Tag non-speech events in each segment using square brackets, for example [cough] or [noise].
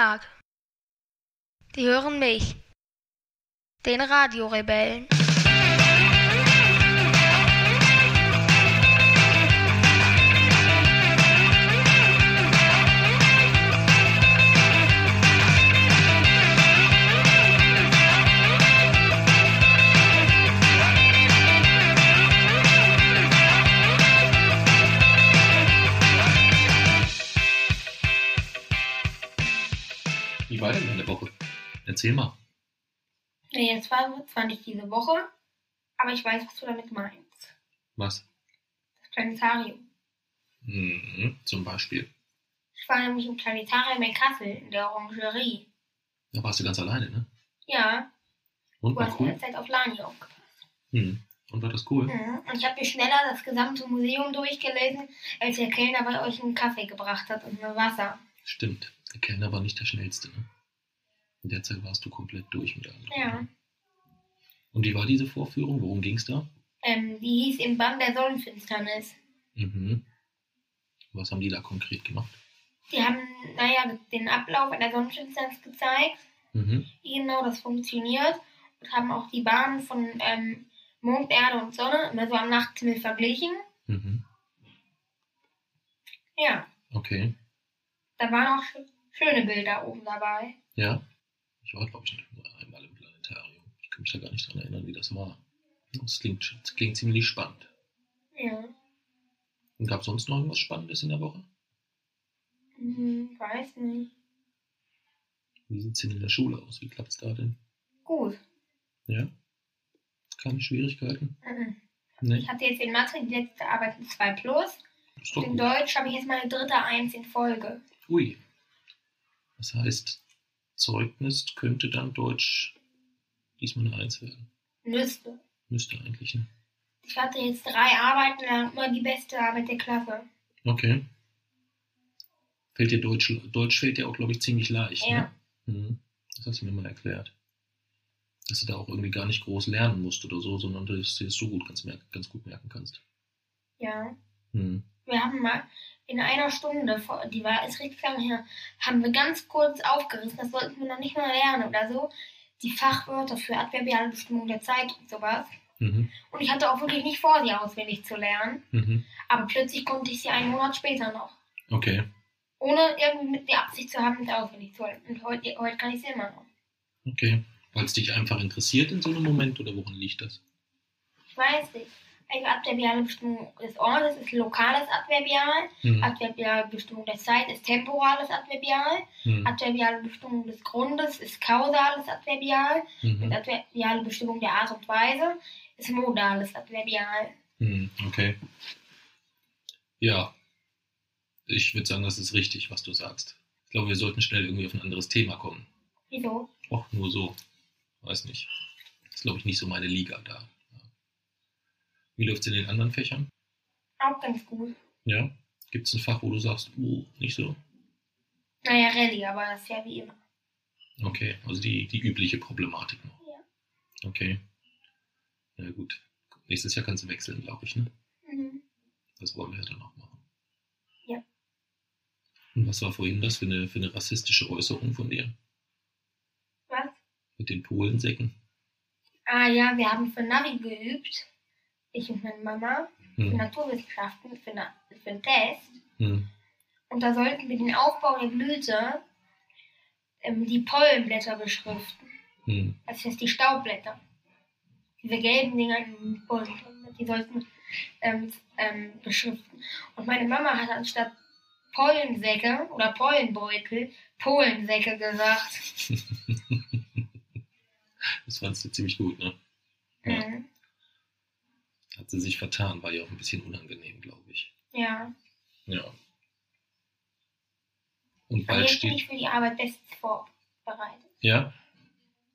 Tag. Sie hören mich, den Radiorebellen. Wie war denn deine Woche? Erzähl mal. Nee, jetzt war zwar nicht diese Woche, aber ich weiß, was du damit meinst. Was? Das Planetarium. Mhm, zum Beispiel. Ich war nämlich im Planetarium in Kassel, in der Orangerie. Da warst du ganz alleine, ne? Ja, Und du war hast in cool? der Zeit auf Lani aufgepasst. Hm. Und war das cool? Mhm. Und ich habe mir schneller das gesamte Museum durchgelesen, als der Kellner bei euch einen Kaffee gebracht hat und ein Wasser. Stimmt. Der Kellner war nicht der schnellste, ne? In der Zeit warst du komplett durch mit allem. Ja. Und wie war diese Vorführung? Worum ging's da? Ähm, die hieß im Bann der Sonnenfinsternis. Mhm. Was haben die da konkret gemacht? Die haben, naja, den Ablauf einer Sonnenfinsternis gezeigt, Mhm. wie genau das funktioniert und haben auch die Bahnen von ähm, Mond, Erde und Sonne immer so am Nachthimmel verglichen. Mhm. Ja, Okay. da waren auch sch schöne Bilder oben dabei. Ja. Ich war, glaube ich, nur einmal im Planetarium. Ich kann mich da gar nicht dran erinnern, wie das war. Das klingt, das klingt ziemlich spannend. Ja, Und gab es sonst noch irgendwas Spannendes in der Woche? hm, weiß nicht. Wie sieht es denn in der Schule aus? Wie klappt es da denn? Gut. Ja? Keine Schwierigkeiten? Mhm. Nee? Ich hatte jetzt in Mathe die letzte Arbeit in 2 Plus. In. Deutsch habe ich jetzt meine dritte Eins in Folge. Ui. Das heißt, Zeugnis könnte dann Deutsch diesmal eine Eins werden. Müsste. Müsste eigentlich, ne? Ich hatte jetzt drei Arbeiten lang immer die beste Arbeit der Klasse. Okay. Fällt dir Deutsch, Deutsch fällt dir auch, glaube ich, ziemlich leicht, Ja. ne? Mhm. Das hast du mir mal erklärt. Dass du da auch irgendwie gar nicht groß lernen musst oder so, sondern dass du es so gut ganz, merken, ganz gut merken kannst. Ja. Mhm. Wir haben mal in einer Stunde, die war ist richtig lange her, haben wir ganz kurz aufgerissen, das sollten wir noch nicht mal lernen oder so, die Fachwörter für adverbiale Bestimmung der Zeit und sowas. Mhm. Und ich hatte auch wirklich nicht vor, sie auswendig zu lernen, Mhm. aber plötzlich konnte ich sie einen Monat später noch. Okay. Ohne irgendwie die Absicht zu haben, sie auswendig zu lernen. Und heute, heute kann ich sie immer noch. Okay. Weil es dich einfach interessiert in so einem Moment oder woran liegt das? Ich weiß nicht. Also adverbiale Bestimmung des Ortes ist lokales Adverbial. Mhm. Adverbiale Bestimmung der Zeit ist temporales Adverbial. Mhm. Adverbiale Bestimmung des Grundes ist kausales Adverbial. Und Mhm. adverbiale Bestimmung der Art und Weise ist modales Adverbial. Mhm. Okay. Ja. Ich würde sagen, das ist richtig, was du sagst. Ich glaube, wir sollten schnell irgendwie auf ein anderes Thema kommen. Wieso? Och, nur so. Weiß nicht. ist, glaube ich, nicht so meine Liga da. Wie läuft es in den anderen Fächern? Auch ganz gut. Ja. Gibt es ein Fach, wo du sagst, oh, nicht so? Naja, Rallye, aber das ist ja wie immer. Okay, also die, die übliche Problematik noch. Ja. Okay. Ja gut. Nächstes Jahr kannst du wechseln, glaube ich, ne? Mhm. Das wollen wir ja dann auch machen. Ja. Und was war vorhin das für eine, für eine rassistische Äußerung von dir? Was? Mit den Polensäcken? Ah ja, wir haben für Navi geübt. Ich und meine Mama. Für Hm. Naturwissenschaften, für, na, für einen Test. Hm. Und da sollten wir den Aufbau der Blüte, ähm, die Pollenblätter beschriften. Hm. Das heißt die Staubblätter. Diese gelben Dinger in den Pollen, die sollten ähm, ähm, beschriften. Und meine Mama hat anstatt Pollensäcke oder Pollenbeutel Polensäcke gesagt. [laughs] Das fandst du ziemlich gut, ne? Ja. Mhm. Hat sie sich vertan, war ja auch ein bisschen unangenehm, glaube ich. Ja. Ja. Und bald jetzt steht. ich für die Arbeit bestens vorbereitet. Ja?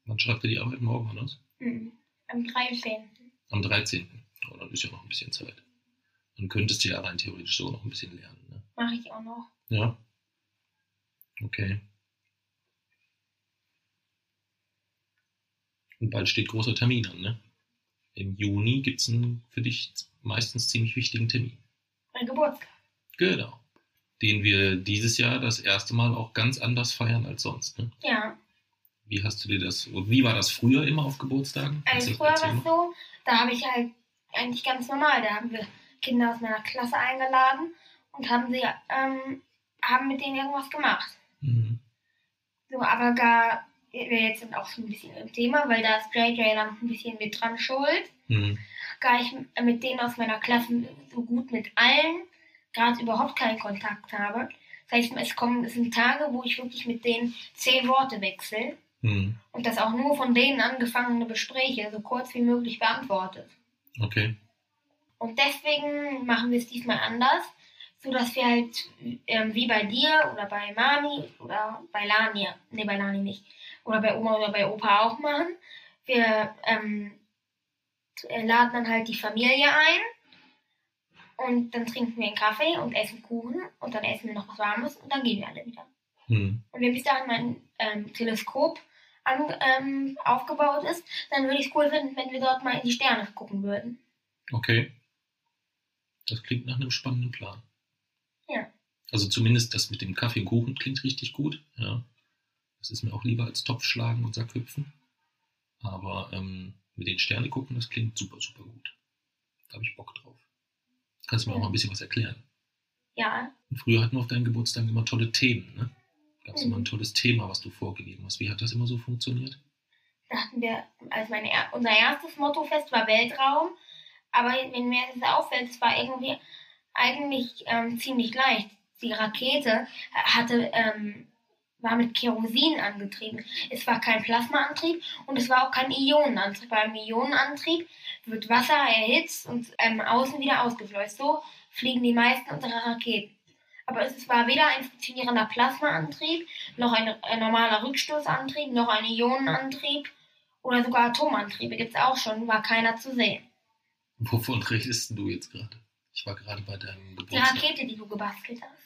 Wann schreibt ihr die Arbeit morgen an aus? Mhm. Am 13. Am 13. Oh, dann ist ja noch ein bisschen Zeit. Dann könntest du ja rein theoretisch so noch ein bisschen lernen, ne? Mache ich auch noch. Ja. Okay. Und bald steht großer Termin an, ne? Im Juni gibt es einen für dich meistens ziemlich wichtigen Termin. Mein Geburtstag. Genau. den wir dieses Jahr das erste Mal auch ganz anders feiern als sonst. Ne? Ja. Wie hast du dir das, wie war das früher immer auf Geburtstagen? Also früher war es so, da habe ich halt eigentlich ganz normal, da haben wir Kinder aus meiner Klasse eingeladen und haben sie, ähm, haben mit denen irgendwas gemacht. Mhm. So, aber gar, wir jetzt sind auch so ein bisschen im Thema, weil da ist JJ dann ein bisschen mit dran schuld. Mhm. Gar ich mit denen aus meiner Klasse so gut mit allen gerade überhaupt keinen Kontakt habe. Das heißt, es kommen, es sind Tage, wo ich wirklich mit denen zehn Worte wechsle Mhm. und das auch nur von denen angefangene Gespräche so kurz wie möglich beantwortet. Okay. Und deswegen machen wir es diesmal anders, so dass wir halt ähm, wie bei dir oder bei Mami oder bei Lani, nee, bei Lani nicht, oder bei Oma oder bei Opa auch machen. Wir ähm, äh, laden dann halt die Familie ein und dann trinken wir einen Kaffee und essen Kuchen und dann essen wir noch was Warmes und dann gehen wir alle wieder. Mhm. Und wenn bis dahin mein ähm, Teleskop an, ähm, aufgebaut ist, dann würde ich es cool finden, wenn wir dort mal in die Sterne gucken würden. Okay. Das klingt nach einem spannenden Plan. Also zumindest das mit dem Kaffee und Kuchen klingt richtig gut. Ja. Das ist mir auch lieber als Topf schlagen und Sackhüpfen. Aber ähm, mit den Sterne gucken, das klingt super, super gut. Da habe ich Bock drauf. Kannst du mir auch mal ein bisschen was erklären? Ja, Und früher hatten wir auf deinen Geburtstagen immer tolle Themen, ne? Gab es Mhm. immer ein tolles Thema, was du vorgegeben hast. Wie hat das immer so funktioniert? da hatten wir, also meine, er- unser erstes Mottofest war Weltraum, aber wenn mir das auffällt, es war irgendwie eigentlich ähm, ziemlich leicht. Die Rakete hatte, ähm, war mit Kerosin angetrieben. Es war kein Plasmaantrieb und es war auch kein Ionenantrieb. Beim Ionenantrieb wird Wasser erhitzt und ähm, außen wieder ausgefleust. So fliegen die meisten unserer Raketen. Aber es war weder ein funktionierender Plasmaantrieb, noch ein, ein normaler Rückstoßantrieb, noch ein Ionenantrieb oder sogar Atomantriebe gibt es auch schon, war keiner zu sehen. Wovon redest du jetzt gerade? Ich war gerade bei deinem Die Geburtstag. Rakete, die du gebastelt hast,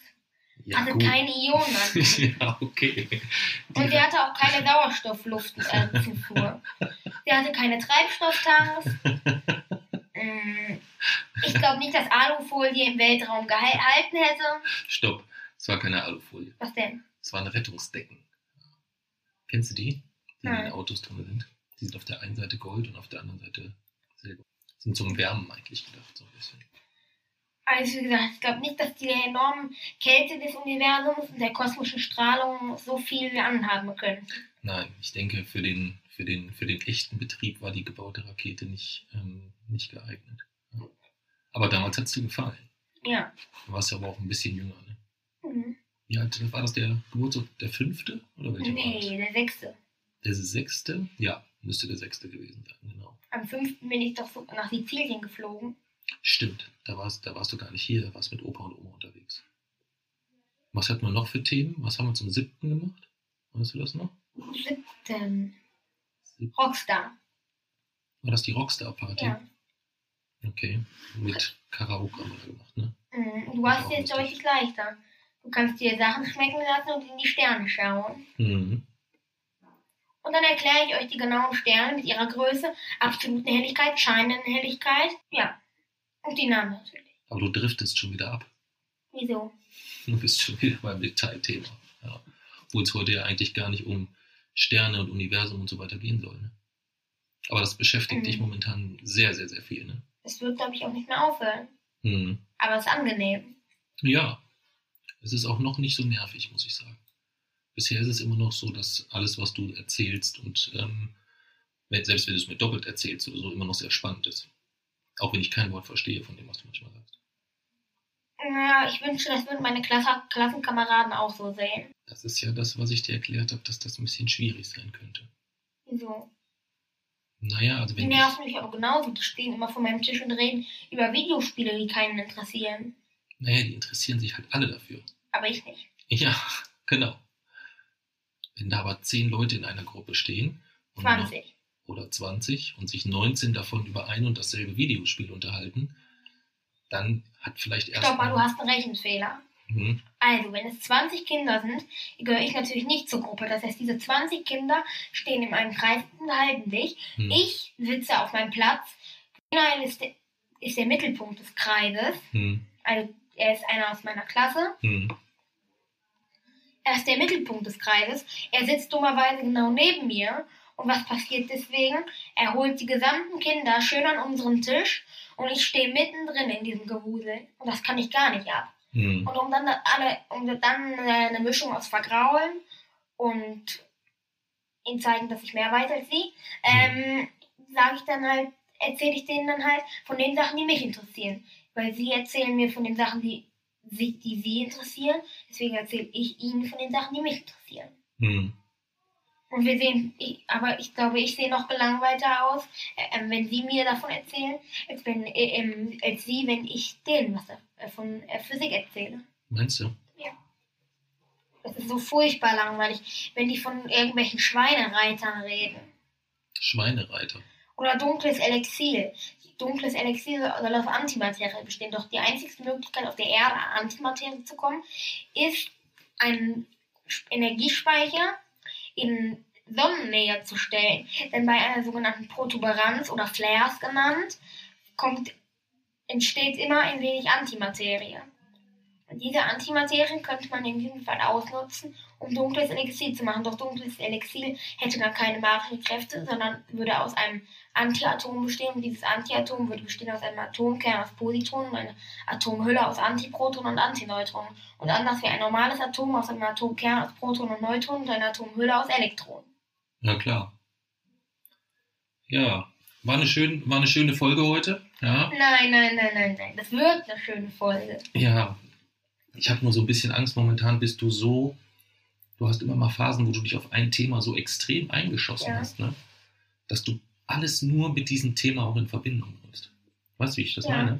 Ja, hatte gut. keine Ionenantrieb. [laughs] ja, okay. Die Und sie hatte auch keine Sauerstoffluftzufuhr. sie hatte keine Treibstofftanks. [laughs] Mm, Ich glaube nicht, dass Alufolie im Weltraum gehalten hätte. Stopp, es war keine Alufolie. Was denn? Es waren Rettungsdecken. Kennst du die? Die in Nein. den Autos drin sind. Die sind auf der einen Seite Gold und auf der anderen Seite Silber. Sind zum Wärmen eigentlich gedacht, so ein bisschen. Also wie gesagt, ich glaube nicht, dass die enormen Kälte des Universums und der kosmischen Strahlung so viel anhaben können. Nein, ich denke, für den, für den, für den echten Betrieb war die gebaute Rakete nicht, ähm, nicht geeignet. Ja. Aber damals hat es dir gefallen. Ja. Du warst ja aber auch ein bisschen jünger. Ne? Mhm. Wie alt war das der Geburtstag? Der fünfte? Oder welcher Nee, der sechste. Der sechste? Ja, müsste der sechste gewesen sein, genau. Am fünften bin ich doch nach Sizilien geflogen. Stimmt, da warst, da warst du gar nicht hier, da warst mit Opa und Oma unterwegs. Was hatten wir noch für Themen? Was haben wir zum siebten gemacht? Weißt du das noch? Siebten. Sieb- Rockstar. War das die Rockstar-Party? Ja. Okay, mit Karaoke haben wir gemacht, ne? Mhm. Du hast es jetzt deutlich leichter. Du kannst dir Sachen schmecken lassen und in die Sterne schauen. Mhm. Und dann erkläre ich euch die genauen Sterne mit ihrer Größe, absoluten Helligkeit, scheinenden Helligkeit. Ja. Und die Namen natürlich. Aber du driftest schon wieder ab. Wieso? Du bist schon wieder [laughs] beim Detailthema. Ja. Obwohl es heute ja eigentlich gar nicht um Sterne und Universum und so weiter gehen soll. Ne? Aber das beschäftigt Mhm. dich momentan sehr, sehr, sehr viel. Ne? Es wird, glaube ich, auch nicht mehr aufhören. Mhm. Aber es ist angenehm. Ja, es ist auch noch nicht so nervig, muss ich sagen. Bisher ist es immer noch so, dass alles, was du erzählst und ähm, selbst wenn du es mir doppelt erzählst oder so, immer noch sehr spannend ist. Auch wenn ich kein Wort verstehe von dem, was du manchmal sagst. Ja, ich wünsche, das würden meine Klasse Klassenkameraden auch so sehen. Das ist ja das, was ich dir erklärt habe, dass das ein bisschen schwierig sein könnte. Wieso? Naja, also Die wenn nerven mich aber genauso. Die stehen immer vor meinem Tisch und reden über Videospiele, die keinen interessieren. naja, die interessieren sich halt alle dafür. Aber ich nicht. Ja, [laughs] genau. Wenn da aber zehn Leute in einer Gruppe stehen und noch- 20. oder 20 und sich 19 davon über ein und dasselbe Videospiel unterhalten, dann hat vielleicht erst Stopp mal, du hast einen Rechenfehler. Mhm. Also, wenn es 20 Kinder sind, gehöre ich natürlich nicht zur Gruppe. Das heißt, diese 20 Kinder stehen in einem Kreis und halten dich. Mhm. Ich sitze auf meinem Platz. Michael ist der, ist der Mittelpunkt des Kreises. Mhm. Also, er ist einer aus meiner Klasse. Mhm. Er ist der Mittelpunkt des Kreises. Er sitzt dummerweise genau neben mir. Und was passiert deswegen? Er holt die gesamten Kinder schön an unseren Tisch und ich stehe mittendrin in diesem Gewusel. Und das kann ich gar nicht ab. Hm. Und um dann alle, um dann äh, eine Mischung aus Vergraulen und ihnen zeigen, dass ich mehr weiß als sie, ähm, sage ich dann halt, erzähle ich denen dann halt von den Sachen, die mich interessieren. Weil sie erzählen mir von den Sachen, die, sie- die sie interessieren. Deswegen erzähle ich ihnen von den Sachen, die mich interessieren. Hm. Und wir sehen, ich, aber ich glaube, ich sehe noch gelangweilter aus, äh, ähm, wenn sie mir davon erzählen, als, wenn, äh, ähm, als sie, wenn ich denen was äh, von äh, Physik erzähle. Meinst du? Das ist so furchtbar langweilig, wenn die von irgendwelchen Schweinereitern reden. Schweinereiter. Oder dunkles Elixier. Dunkles Elixier soll aus Antimaterie bestehen. Doch die einzigste Möglichkeit, auf der Erde an Antimaterie zu kommen, ist ein Energiespeicher in Sonnennähe zu stellen. Denn bei einer sogenannten Protuberanz oder Flares genannt, kommt, entsteht immer ein wenig Antimaterie. Diese Antimaterie könnte man in diesem Fall ausnutzen, um dunkles Elixier zu machen. Doch dunkles Elixier hätte dann keine magischen Kräfte, sondern würde aus einem Antiatom bestehen. Und dieses Antiatom würde bestehen aus einem Atomkern aus Positronen und einer Atomhülle aus Antiprotonen und Antineutronen. Und anders wie ein normales Atom aus einem Atomkern aus Protonen und Neutronen und einer Atomhülle aus Elektronen. Ja, klar. Ja, war eine, schön, war eine schöne Folge heute. Ja, Nein, nein, nein, nein, nein. Das wird eine schöne Folge. ja. Ich habe nur so ein bisschen Angst. Momentan bist du so, du hast immer mal Phasen, wo du dich auf ein Thema so extrem eingeschossen Ja. hast, ne? dass du alles nur mit diesem Thema auch in Verbindung bringst. Weißt du, wie ich das Ja. meine?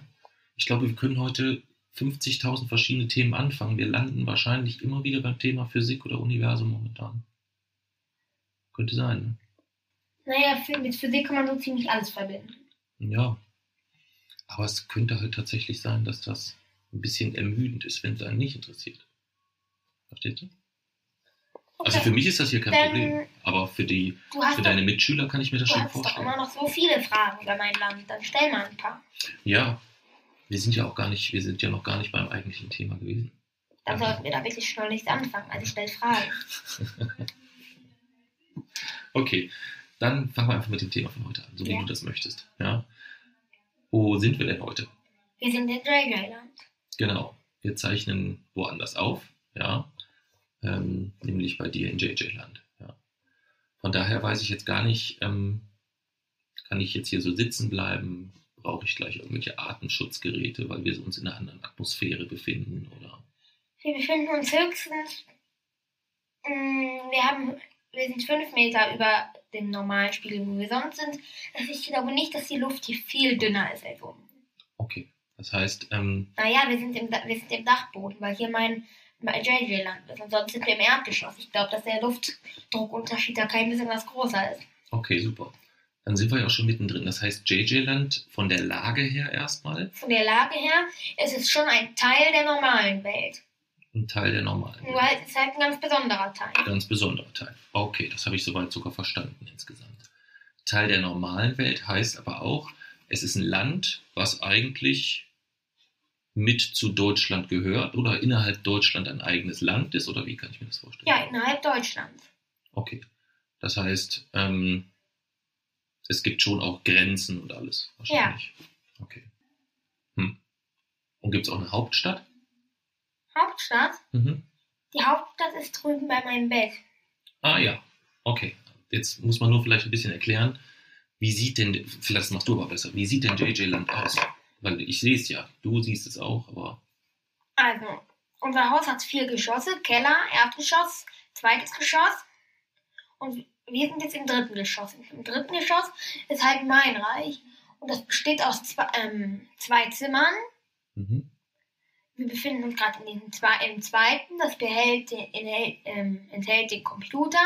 Ich glaube, wir können heute 50.000 verschiedene Themen anfangen. Wir landen wahrscheinlich immer wieder beim Thema Physik oder Universum momentan. Könnte sein, Naja, für- mit Physik kann man so ziemlich alles verbinden. ne? Ja. Aber es könnte halt tatsächlich sein, dass das ein bisschen ermüdend ist, wenn es einen nicht interessiert. Verstehst du? Also für mich ist das hier kein Dann- Problem. Aber für, die, für doch, deine Mitschüler kann ich mir das du schon hast doch vorstellen. immer noch so viele Fragen über mein Land. Dann stell mal ein paar. Ja, wir sind ja auch gar nicht, wir sind ja noch gar nicht beim eigentlichen Thema gewesen. Dann Ja. sollten wir da wirklich schnell anfangen. Also stell Fragen. [laughs] Okay, dann fangen wir einfach mit dem Thema von heute an, so wie Ja. du das möchtest. Ja. Wo sind wir denn heute? Wir sind in JJ-Land. Genau, wir zeichnen woanders auf, ja, ähm, nämlich bei dir in JJ-Land. Ja. Von daher weiß ich jetzt gar nicht, ähm, kann ich jetzt hier so sitzen bleiben? Brauche ich gleich irgendwelche Atemschutzgeräte, weil wir uns in einer anderen Atmosphäre befinden? Oder Wir befinden uns höchstens. mh, wir haben. Wir sind fünf Meter über dem normalen Spiegel, wo wir sonst sind. Also ich glaube nicht, dass die Luft hier viel dünner ist als oben. okay, das heißt, ähm, Naja, wir sind im, wir sind im Dachboden, weil hier mein, mein JJ-Land ist. Und sonst sind wir im Erdgeschoss. Ich glaube, dass der Luftdruckunterschied da kein besonders großer ist. okay, super. Dann sind wir ja auch schon mittendrin. Das heißt, JJ-Land von der Lage her erstmal Von der Lage her ist es schon ein Teil der normalen Welt. ein Teil der normalen. Nur halt, es ist halt ein ganz besonderer Teil. Ganz besonderer Teil. Okay, das habe ich soweit sogar verstanden insgesamt. Teil der normalen Welt heißt aber auch, es ist ein Land, was eigentlich mit zu Deutschland gehört oder innerhalb Deutschland ein eigenes Land ist oder wie kann ich mir das vorstellen? Ja, innerhalb Deutschlands. Okay. Das heißt, ähm, es gibt schon auch Grenzen und alles wahrscheinlich. Okay. Hm. Und gibt es auch eine Hauptstadt? Hauptstadt? Mhm. Die Hauptstadt ist drüben bei meinem Bett. Ah ja, okay. Jetzt muss man nur vielleicht ein bisschen erklären, wie sieht denn, vielleicht machst du aber besser, wie sieht denn JJ Land aus? Weil ich sehe es ja, du siehst es auch, aber Also, unser Haus hat vier Geschosse, Keller, Erdgeschoss, zweites Geschoss. Und wir sind jetzt im dritten Geschoss. Im dritten Geschoss ist halt mein Reich. Und das besteht aus zwei, ähm, zwei Zimmern. mhm. Wir befinden uns gerade in diesem zwei, im zweiten. Das behält enthält, ähm, enthält den Computer,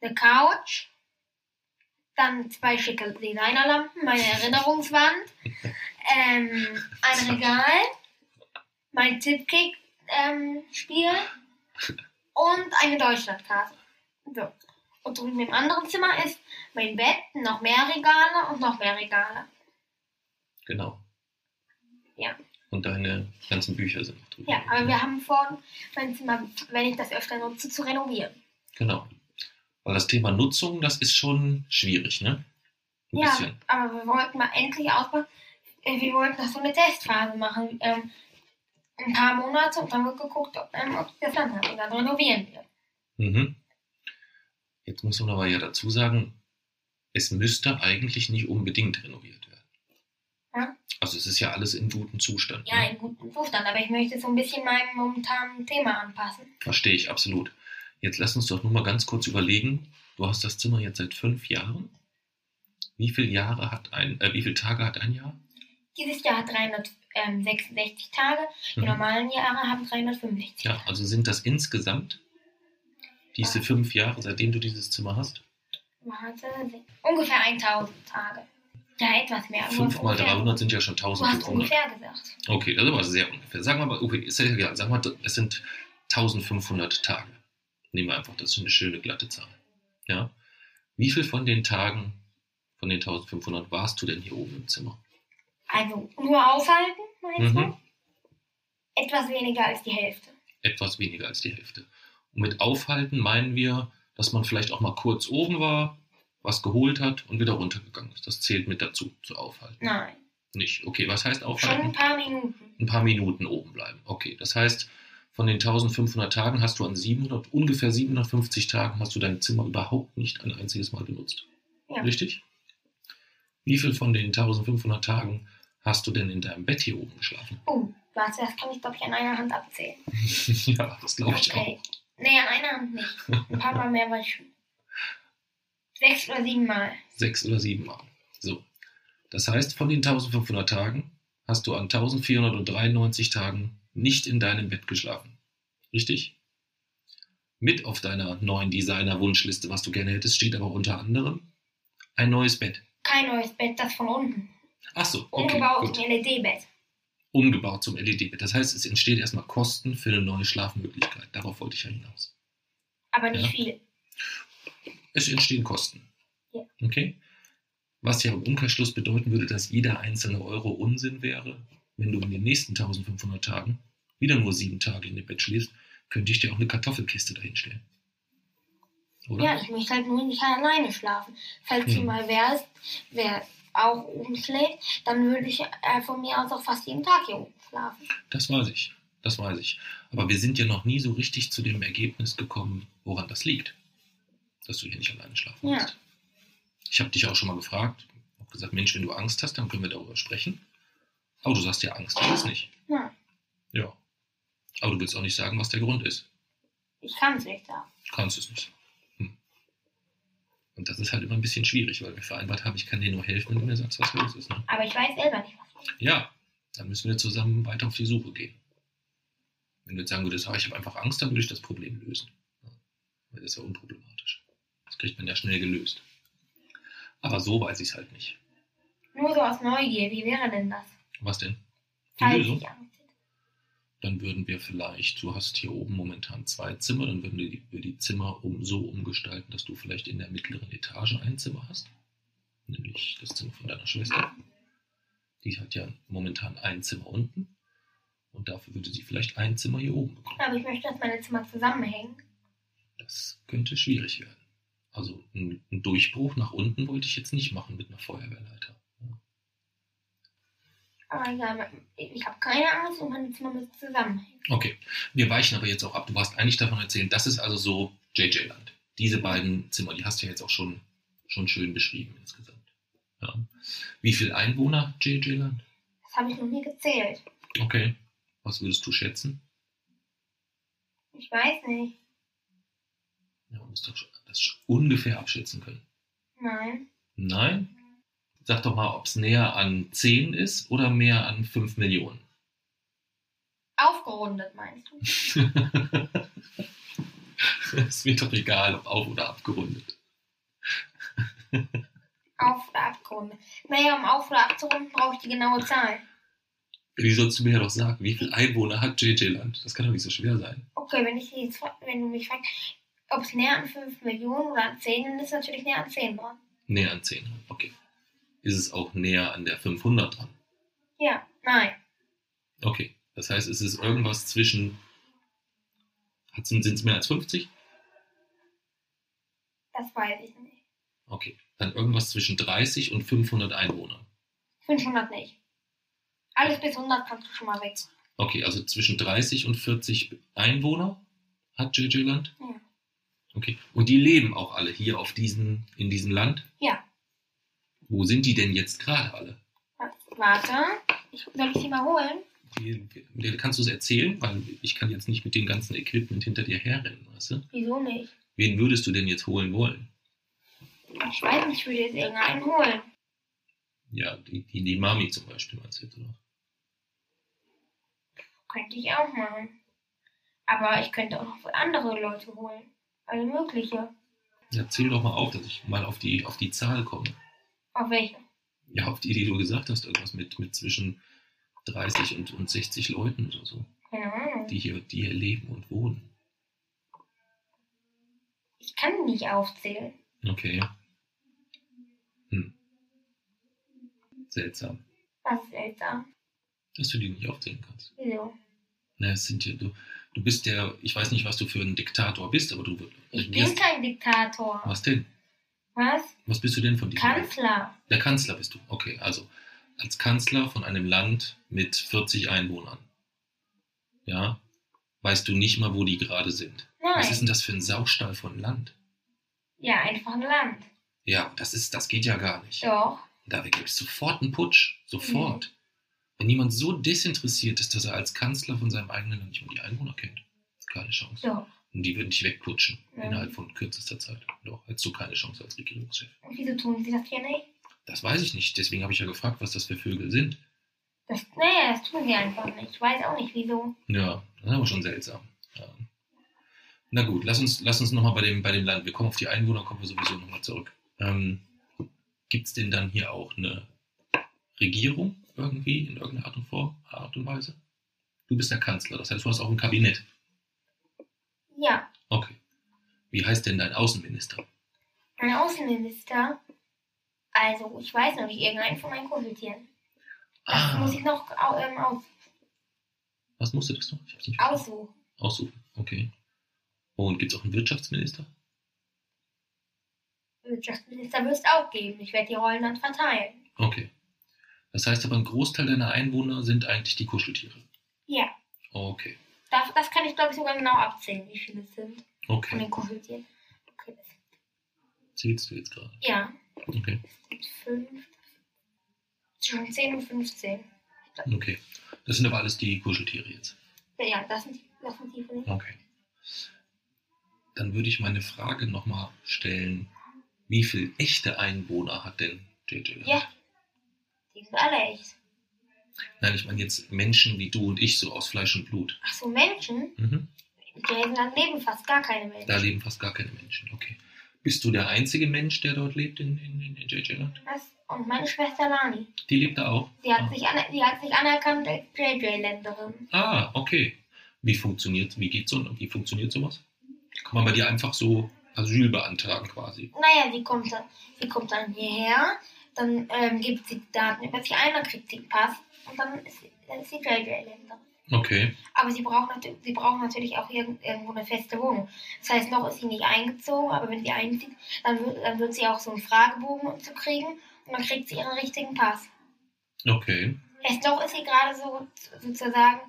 eine Couch, dann zwei schicke Designerlampen, meine Erinnerungswand, [laughs] ähm, ein Regal, mein Tipkick-Spiel und eine Deutschlandkarte. So. Und drüben im anderen Zimmer ist mein Bett, noch mehr Regale und noch mehr Regale. genau. Ja. Und deine ganzen Bücher sind noch drin. Ja, aber wir haben vor, mein Zimmer, wenn ich das öfter nutze, zu renovieren. Genau. Weil das Thema Nutzung, das ist schon schwierig, ne? Ein ja, bisschen. aber wir wollten mal endlich ausbauen. Äh, Wir wollten noch so eine Testphase machen. Ähm, ein paar Monate und dann wird geguckt, ob, ähm, ob das Land hat. Und dann renovieren wir. Mhm. Jetzt muss man aber ja dazu sagen, es müsste eigentlich nicht unbedingt renoviert werden. Ja. Also es ist ja alles in gutem Zustand. Ja, ne? in gutem Zustand, aber ich möchte es so ein bisschen meinem momentanen Thema anpassen. Verstehe ich absolut. Jetzt lass uns doch nur mal ganz kurz überlegen. Du hast das Zimmer jetzt seit fünf Jahren. Wie viele Jahre hat ein, äh, wie viele Tage hat ein Jahr? Dieses Jahr hat 366 Tage, die Mhm. normalen Jahre haben 365 Ja, also sind das insgesamt diese fünf Jahre, seitdem du dieses Zimmer hast? Warte, ungefähr 1000 Tage. Ja, etwas mehr. aber Fünf mal ungefähr. 300 sind ja schon Du hast 1500. ungefähr gesagt. Okay, das ist aber sehr ungefähr. Sagen wir mal, okay, ist ja egal. Sagen wir mal, es sind 1500 Tage. Nehmen wir einfach, das ist eine schöne glatte Zahl. Ja. Wie viel von den Tagen, von den 1500 warst du denn hier oben im Zimmer? Also nur aushalten, meinst Mhm. du? Etwas weniger als die Hälfte. Etwas weniger als die Hälfte. Und mit aufhalten meinen wir, dass man vielleicht auch mal kurz oben war, was geholt hat und wieder runtergegangen ist. Das zählt mit dazu, zu aufhalten. Nein, Nicht. Okay, was heißt schon ein aufhalten? paar Minuten. Ein paar Minuten oben bleiben. Okay, das heißt, von den 1500 Tagen hast du an 700, ungefähr 750 Tagen hast du dein Zimmer überhaupt nicht ein einziges Mal benutzt. Ja. Richtig? Wie viel von den 1500 Tagen hast du denn in deinem Bett hier oben geschlafen? Oh, warte, das kann ich, glaube ich, an einer Hand abzählen. [laughs] ja, das glaube ich Okay. auch. Nee, an einer Hand nicht. Ein paar Mal mehr war ich schon. Sechs oder sieben Mal. Sechs oder sieben Mal. So. Das heißt, von den 1500 Tagen hast du an 1493 Tagen nicht in deinem Bett geschlafen. Richtig? Mit auf deiner neuen Designer-Wunschliste, was du gerne hättest, steht aber unter anderem ein neues Bett. Kein neues Bett, das von unten. Ach so, okay, Umgebaut gut. zum LED-Bett. Umgebaut zum LED-Bett. Das heißt, es entsteht erstmal Kosten für eine neue Schlafmöglichkeit. Darauf wollte ich ja hinaus. Aber nicht Ja. viel. Es entstehen Kosten. Ja. Okay? Was ja im Umkehrschluss bedeuten würde, dass jeder einzelne Euro Unsinn wäre, wenn du in den nächsten 1500 Tagen wieder nur sieben Tage in dem Bett schläfst, könnte ich dir auch eine Kartoffelkiste dahinstellen. Oder? Ja, ich möchte halt nur nicht alleine schlafen. Falls Hm. hier mal wer ist, wer auch oben schläft, dann würde ich äh, von mir aus auch fast jeden Tag hier oben schlafen. Das weiß ich. Das weiß ich. Aber wir sind ja noch nie so richtig zu dem Ergebnis gekommen, woran das liegt, dass du hier nicht alleine schlafen Ja. musst. Ich habe dich auch schon mal gefragt, habe gesagt, Mensch, wenn du Angst hast, dann können wir darüber sprechen. Aber du sagst ja, Angst ist es nicht. Ja, Ja. Aber du willst auch nicht sagen, was der Grund ist. ich kann es nicht sagen. Du kannst es nicht. Hm. Und das ist halt immer ein bisschen schwierig, weil wir vereinbart haben, ich kann dir nur helfen, wenn du mir sagst, was los ist. Ne? Aber ich weiß selber nicht, was. Ja, dann müssen wir zusammen weiter auf die Suche gehen. Wenn du jetzt sagen würdest, ah, ich habe einfach Angst, dann würde ich das Problem lösen. Ja. Weil das ist ja unproblematisch. Das kriegt man ja schnell gelöst. Aber so weiß ich es halt nicht. Nur so aus Neugier, wie wäre denn das? Was denn? Die Lösung? hätte. Dann würden wir vielleicht, du hast hier oben momentan zwei Zimmer, dann würden wir die, wir die Zimmer um, so umgestalten, dass du vielleicht in der mittleren Etage ein Zimmer hast. Nämlich das Zimmer von deiner Schwester. Die hat ja momentan ein Zimmer unten. Und dafür würde sie vielleicht ein Zimmer hier oben bekommen. Aber ich möchte, dass meine Zimmer zusammenhängen. Das könnte schwierig werden. Also einen einen Durchbruch nach unten wollte ich jetzt nicht machen mit einer Feuerwehrleiter. Aber egal, ich habe keine Angst und meine Zimmer müssen zusammenhängen. Okay, wir weichen aber jetzt auch ab. Du warst eigentlich davon erzählen, das ist also so JJ Land. Diese beiden Zimmer, die hast du ja jetzt auch schon, schon schön beschrieben insgesamt. Ja. Wie viele Einwohner hat JJ Land? Das habe ich noch nie gezählt. Okay. Was würdest du schätzen? Ich weiß nicht. Ja, man muss doch schon- das ungefähr abschätzen können. Nein. Nein? Sag doch mal, ob es näher an 10 ist oder mehr an 5 Millionen. Aufgerundet meinst du? [laughs] Es wird doch egal, ob auf- oder abgerundet. [laughs] Auf- oder abgerundet. Naja, um auf- oder abzurunden, brauche ich die genaue Zahl. Wie sollst du mir ja doch sagen, wie viele Einwohner hat JJ Land? Das kann doch nicht so schwer sein. Okay, wenn, ich jetzt, wenn du mich fragst, ob es näher an 5 Millionen oder an 10, dann ist es natürlich näher an 10 dran. Näher an 10. Okay. Ist es auch näher an der 500 dran? Ja, nein. Okay. Das heißt, es ist irgendwas zwischen. Sind es mehr als 50? Das weiß ich nicht. Okay. Dann irgendwas zwischen 30 und 500 Einwohnern. 500 nicht. Alles bis 100 kannst du schon mal weg. Okay, also zwischen 30 und 40 Einwohner hat JJ Land? Ja. Okay. Und die leben auch alle hier auf diesen, in diesem Land? Ja. Wo sind die denn jetzt gerade alle? Warte, ich, soll ich sie mal holen? Wie- Kannst du es erzählen? Weil ich kann jetzt nicht mit dem ganzen Equipment hinter dir herrennen, weißt du? Wieso nicht? Wen würdest du denn jetzt holen wollen? Ich weiß nicht, ich würde jetzt irgendeinen holen. Ja, die, die, die Mami zum Beispiel, meinst du oder? Könnte ich auch machen. Aber ich könnte auch noch andere Leute holen. Alle mögliche. Ja, zähl doch mal auf, dass ich mal auf die, auf die Zahl komme. Auf welche? Ja, auf die, die du gesagt hast, irgendwas mit, mit zwischen 30 und, und 60 Leuten oder so, Ahnung. die hier, die hier leben und wohnen. Ich kann die nicht aufzählen. Okay. Hm. Seltsam, Das ist seltsam. dass du die nicht aufzählen kannst. Wieso? Na, es sind ja, du, du bist der, ich weiß nicht, was du für ein Diktator bist, aber du Ich bin kein Diktator. Was denn? Was? Was bist du denn von diesem Land? Kanzler. Der Kanzler bist du. Okay, also als Kanzler von einem Land mit 40 Einwohnern. Ja, weißt du nicht mal, wo die gerade sind. Was ist Nein. denn das für ein Saustall von Land? Ja, einfach ein Land. Ja, das ist, das geht ja gar nicht. Doch. Da gibt es sofort einen Putsch. Sofort. Wenn jemand so desinteressiert ist, dass er als Kanzler von seinem eigenen Land nicht mal die Einwohner kennt, keine Chance. Doch. Und die würden dich wegputschen Ja. innerhalb von kürzester Zeit. Doch, hättest du keine Chance als Regierungschef. Und wieso tun sie das hier nicht? Das weiß ich nicht. Deswegen habe ich ja gefragt, was das für Vögel sind. Das, naja, das tun sie einfach nicht. Ich weiß auch nicht wieso. Ja, das ist aber schon seltsam. Ja. Na gut, lass uns, lass uns nochmal bei dem, bei dem Land. Wir kommen auf die Einwohner, kommen wir sowieso nochmal zurück. Ähm, Gibt es denn dann hier auch eine Regierung irgendwie in irgendeiner Art und, Form, Art und Weise? Du bist der Kanzler, das heißt, du hast auch ein Kabinett. Ja, Okay. Wie heißt denn dein Außenminister? ein Außenminister. Also, ich weiß noch nicht, irgendeinen von meinen Kuscheltieren. Das Ah, muss ich noch ähm, aus, was musst du das noch? Ich hab's nicht aussuchen. Aussuchen. Okay. Und gibt es auch einen Wirtschaftsminister? Wirtschaftsminister wird es auch geben. Ich werde die Rollen dann verteilen. Okay. Das heißt aber, ein Großteil deiner Einwohner sind eigentlich die Kuscheltiere. Ja, Okay. Das, das kann ich glaube ich sogar genau abzählen, wie viele es sind von Okay. den Kuscheltieren. Okay, Zählst du jetzt gerade? Ja, Okay. sind fünf. Zwischen 10 und 15. Okay. Das sind aber alles die Kuscheltiere jetzt. Ja, ja, das sind die, das sind die von den Okay. Dann würde ich meine Frage nochmal stellen. Wie viel echte Einwohner hat denn JJ? Ja. Die sind alle echt. Nein, ich meine jetzt Menschen wie du und ich, so aus Fleisch und Blut. Ach so, Menschen? Mhm. In Griechenland leben fast gar keine Menschen. Da leben fast gar keine Menschen. Okay. Bist du der einzige Mensch, der dort lebt in, in, in JJ Land? Das, und meine Schwester Lani. Die lebt da auch? Die hat, Ah. sich, aner die hat sich anerkannt als JJ-Länderin. Ah, okay. Wie funktioniert, wie geht so, wie funktioniert sowas? Kann man bei dir einfach so Asyl beantragen quasi? Naja, sie kommt dann, sie kommt dann hierher, dann ähm, gibt sie die Daten über sich ein, dann kriegt sie einen Pass und dann ist sie, dann ist sie JJ-Länderin. Okay. Aber sie braucht, nat sie braucht natürlich auch irgend irgendwo eine feste Wohnung. Das heißt, noch ist sie nicht eingezogen, aber wenn sie einzieht, dann wird, dann wird sie auch so einen Fragebogen zu kriegen und dann kriegt sie ihren richtigen Pass. Okay. Erst noch ist sie gerade so sozusagen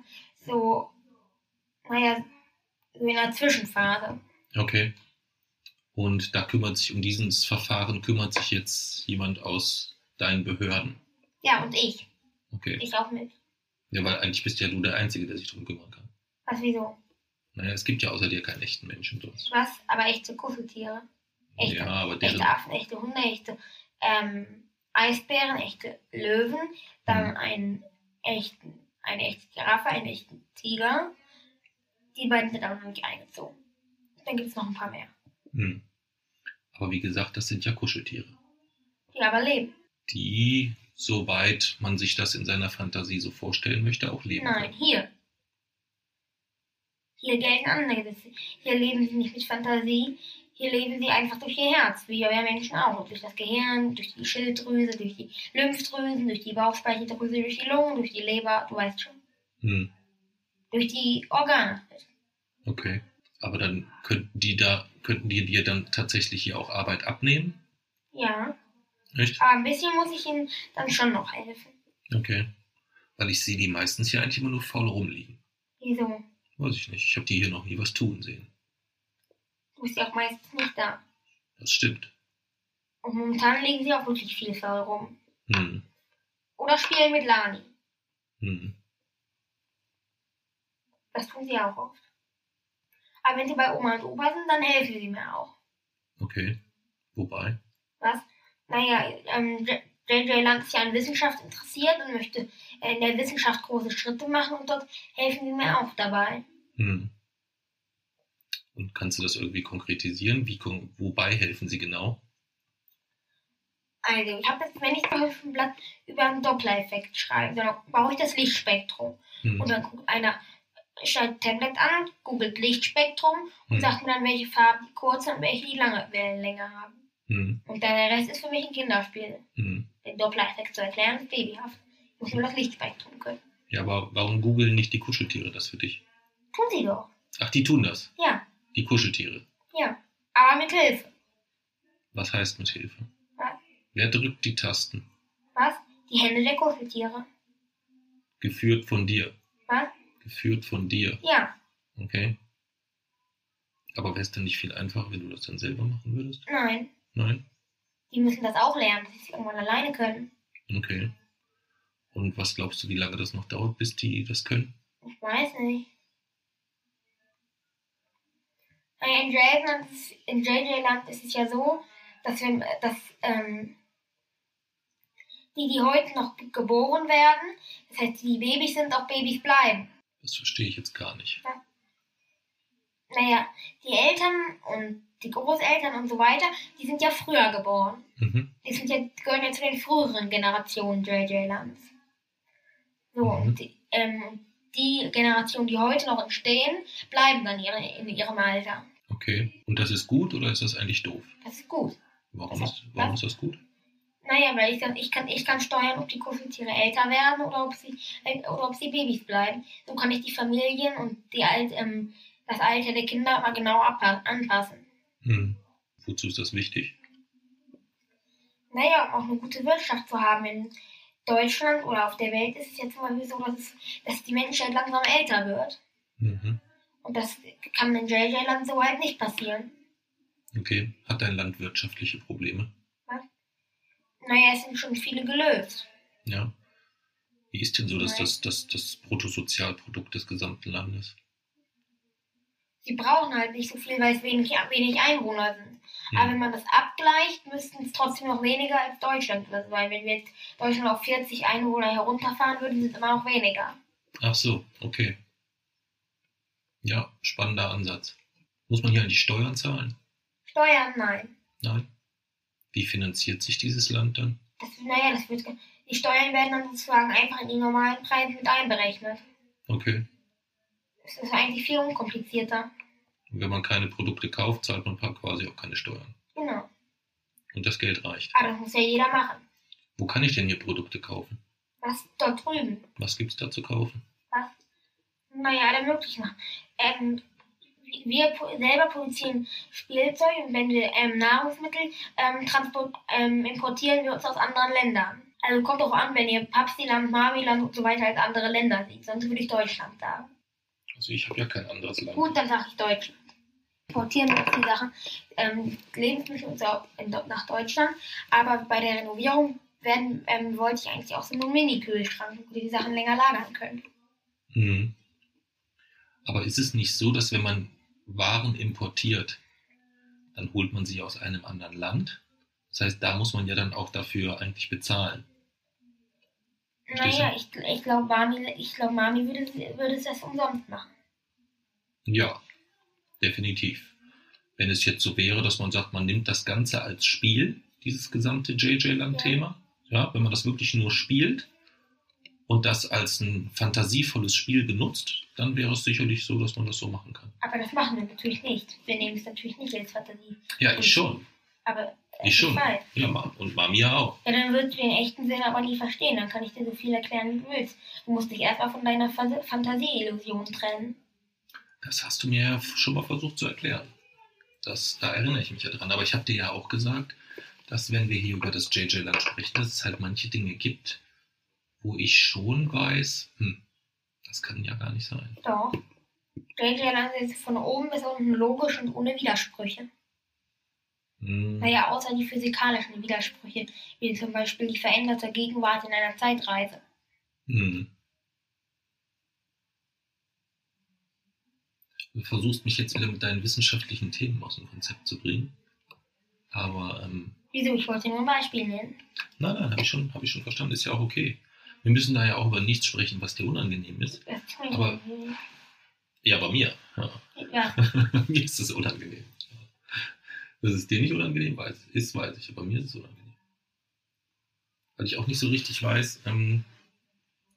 so, naja, so in einer Zwischenphase. Okay. Und da kümmert sich um dieses Verfahren, kümmert sich jetzt jemand aus deinen Behörden. Ja, und ich. Okay. Ich auch mit. Ja, weil eigentlich bist ja du der Einzige, der sich darum kümmern kann. Was, wieso? Naja, es gibt ja außer dir keinen echten Menschen sonst. Was? Aber echte Kuscheltiere. Echte, Ja, aber deren. echte Affen, echte Hunde, echte ähm, Eisbären, echte Löwen, dann Mhm. einen echten, eine echte Giraffe, einen echten Tiger. Die beiden sind aber noch nicht eingezogen. Dann gibt es noch ein paar mehr, Hm. Aber wie gesagt, das sind ja Kuscheltiere. die aber leben. Die, soweit man sich das in seiner Fantasie so vorstellen möchte, auch leben Nein, können. hier. Hier gelten andere Gesetze. Hier leben sie nicht mit Fantasie. Hier leben sie einfach durch ihr Herz, wie wir Menschen auch. Durch das Gehirn, durch die Schilddrüse, durch die Lymphdrüsen, durch die Bauchspeicheldrüse, durch die Lungen, durch die Leber. Du weißt schon. Hm. Durch die Organe. Okay. Aber dann könnten die da, könnten die dir dann tatsächlich hier auch Arbeit abnehmen? Ja. Echt? Aber ein bisschen muss ich ihnen dann schon noch helfen. Okay. Weil ich sehe die meistens hier eigentlich immer nur faul rumliegen. Wieso? Weiß ich nicht. Ich habe die hier noch nie was tun sehen. Du bist ja auch meistens nicht da. Das stimmt. Und momentan legen sie auch wirklich viel faul rum. Hm. Oder spielen mit Lani. Hm. Das tun sie auch oft. Aber wenn sie bei Oma und Opa sind, dann helfen sie mir auch. Okay. Wobei? Was? Naja, ähm, JJ Land ist ja an Wissenschaft interessiert und möchte äh, in der Wissenschaft große Schritte machen und dort helfen sie mir auch dabei. Hm. Und kannst du das irgendwie konkretisieren? Wie, wobei helfen sie genau? Also, ich habe jetzt, wenn ich zum Beispiel ein Blatt über einen Doppler-Effekt schreibe, dann brauche ich das Lichtspektrum. Hm. Und dann guckt einer, schaltet Tablet an, googelt Lichtspektrum und Hm. sagt mir dann, welche Farben die kurze und welche die lange Wellenlänge haben. Hm. Und dann der Rest ist für mich ein Kinderspiel. Hm. Den Doppler-Effekt zu erklären ist babyhaft. Ich muss nur das Lichtspektrum können. Ja, aber warum googeln nicht die Kuscheltiere das für dich? Tun sie doch. Ach, die tun das. Ja, Die Kuscheltiere. ja. Aber mit Hilfe. Was heißt mit Hilfe? Was? Wer drückt die Tasten? Was? Die Hände der Kuscheltiere. Geführt von dir. Was? Geführt von dir. Ja. Okay. Aber wäre es denn nicht viel einfacher, wenn du das dann selber machen würdest? Nein. Nein? Die müssen das auch lernen, dass sie irgendwann alleine können. Okay. Und was glaubst du, wie lange das noch dauert, bis die das können? Ich weiß nicht. In JJ-Land ist, in JJ-Land ist es ja so, dass, wir, dass ähm, die, die heute noch ge- geboren werden, das heißt, die Babys sind, auch Babys bleiben. Das verstehe ich jetzt gar nicht. Naja, die Eltern und die Großeltern und so weiter, die sind ja früher geboren. Mhm. Die sind ja, gehören ja zu den früheren Generationen JJ-Lands. So, Mhm. und die, ähm, die Generationen, die heute noch entstehen, bleiben dann ihre, in ihrem Alter. Okay. Und das ist gut oder ist das eigentlich doof? Das ist gut. Warum Was- ist, warum was? ist das gut? Naja, weil ich, dann, ich, kann, ich kann steuern, ob die Kuscheltiere älter werden oder ob sie, äh, oder ob sie Babys bleiben. So kann ich die Familien und die Alt, ähm, das Alter der Kinder mal genau anpassen. Hm. Wozu ist das wichtig? Naja, um auch eine gute Wirtschaft zu haben. In Deutschland oder auf der Welt ist es jetzt zum Beispiel so, dass, es, dass die Menschheit langsam älter wird. Mhm. Und das kann in JJ-Land so halt nicht passieren. Okay. Hat dein Land wirtschaftliche Probleme? Naja, es sind schon viele gelöst. Ja. Wie ist denn so das, Nein. das, das, das Bruttosozialprodukt des gesamten Landes? Sie brauchen halt nicht so viel, weil es wenig, wenig Einwohner sind. Aber wenn Hm. man das abgleicht, müssten es trotzdem noch weniger als Deutschland sein. Wenn wir jetzt Deutschland auf 40 Einwohner herunterfahren würden, sind es immer noch weniger. Ach so, okay. Ja, spannender Ansatz. Muss man hier eigentlich Steuern zahlen? Steuern, nein. Nein. Wie finanziert sich dieses Land dann? Das, naja, das wird, die Steuern werden dann sozusagen einfach in die normalen Preise mit einberechnet. Okay. Das ist eigentlich viel unkomplizierter. Und wenn man keine Produkte kauft, zahlt man quasi auch keine Steuern. Genau. Und das Geld reicht. Aber das muss ja jeder machen. Wo kann ich denn hier Produkte kaufen? Was dort drüben? Was gibt's da zu kaufen? Was? Naja, alle möglichen. Ähm, wir selber produzieren Spielzeug und wenn wir ähm, Nahrungsmittel ähm, transport, ähm, importieren wir uns aus anderen Ländern. Also kommt auch an, wenn ihr Papsiland, Marmiland und so weiter als andere Länder seht. Sonst würde ich Deutschland sagen. Also ich habe ja kein anderes Land. Gut, dann sage ich Deutschland. Importieren wir die Sachen, ähm, Lebensmittel und so nach Deutschland. Aber bei der Renovierung werden, ähm, wollte ich eigentlich auch so einen Mini-Kühlschrank, wo wir die Sachen länger lagern können. Mhm. Aber ist es nicht so, dass wenn man Waren importiert, dann holt man sie aus einem anderen Land? Das heißt, da muss man ja dann auch dafür eigentlich bezahlen. Verstehst du? Naja, ich, ich glaube, Mami, ich glaub, Mami würde, würde das umsonst machen. Ja, definitiv. Wenn es jetzt so wäre, dass man sagt, man nimmt das Ganze als Spiel, dieses gesamte JJ-Land-Thema, ja. wenn man das wirklich nur spielt und das als ein fantasievolles Spiel genutzt, dann wäre es sicherlich so, dass man das so machen kann. Aber das machen wir natürlich nicht. Wir nehmen es natürlich nicht als Fantasie. Ja, ich schon. Aber Ich schon. weiß. Ja, Mam. Und Mami ja auch. Ja, dann würdest du den echten Sinn aber nie verstehen. Dann kann ich dir so viel erklären, wie du willst. Du musst dich erstmal von deiner Fantasieillusion trennen. Das hast du mir ja schon mal versucht zu erklären. Das, da erinnere ich mich ja dran. Aber ich habe dir ja auch gesagt, dass wenn wir hier über das JJ-Land sprechen, dass es halt manche Dinge gibt, wo ich schon weiß, hm, das kann ja gar nicht sein. Doch. JJ Land ist von oben bis unten logisch und ohne Widersprüche. Hm, Naja, außer die physikalischen Widersprüche, wie zum Beispiel die veränderte Gegenwart in einer Zeitreise. hm. Du versuchst mich jetzt wieder mit deinen wissenschaftlichen Themen aus dem Konzept zu bringen. Aber ähm, Wieso? Ich wollte nur ein Beispiel nennen. nein, nein, habe ich, schon- hab ich schon verstanden, ist ja auch okay. Wir müssen da ja auch über nichts sprechen, was dir unangenehm ist. Das ist Aber- Ja, bei mir. Ja. ja, [laughs] mir ist es unangenehm. Dass es dir nicht unangenehm weiß, ist, weiß ich, aber mir ist es unangenehm. Weil ich auch nicht so richtig weiß, ähm,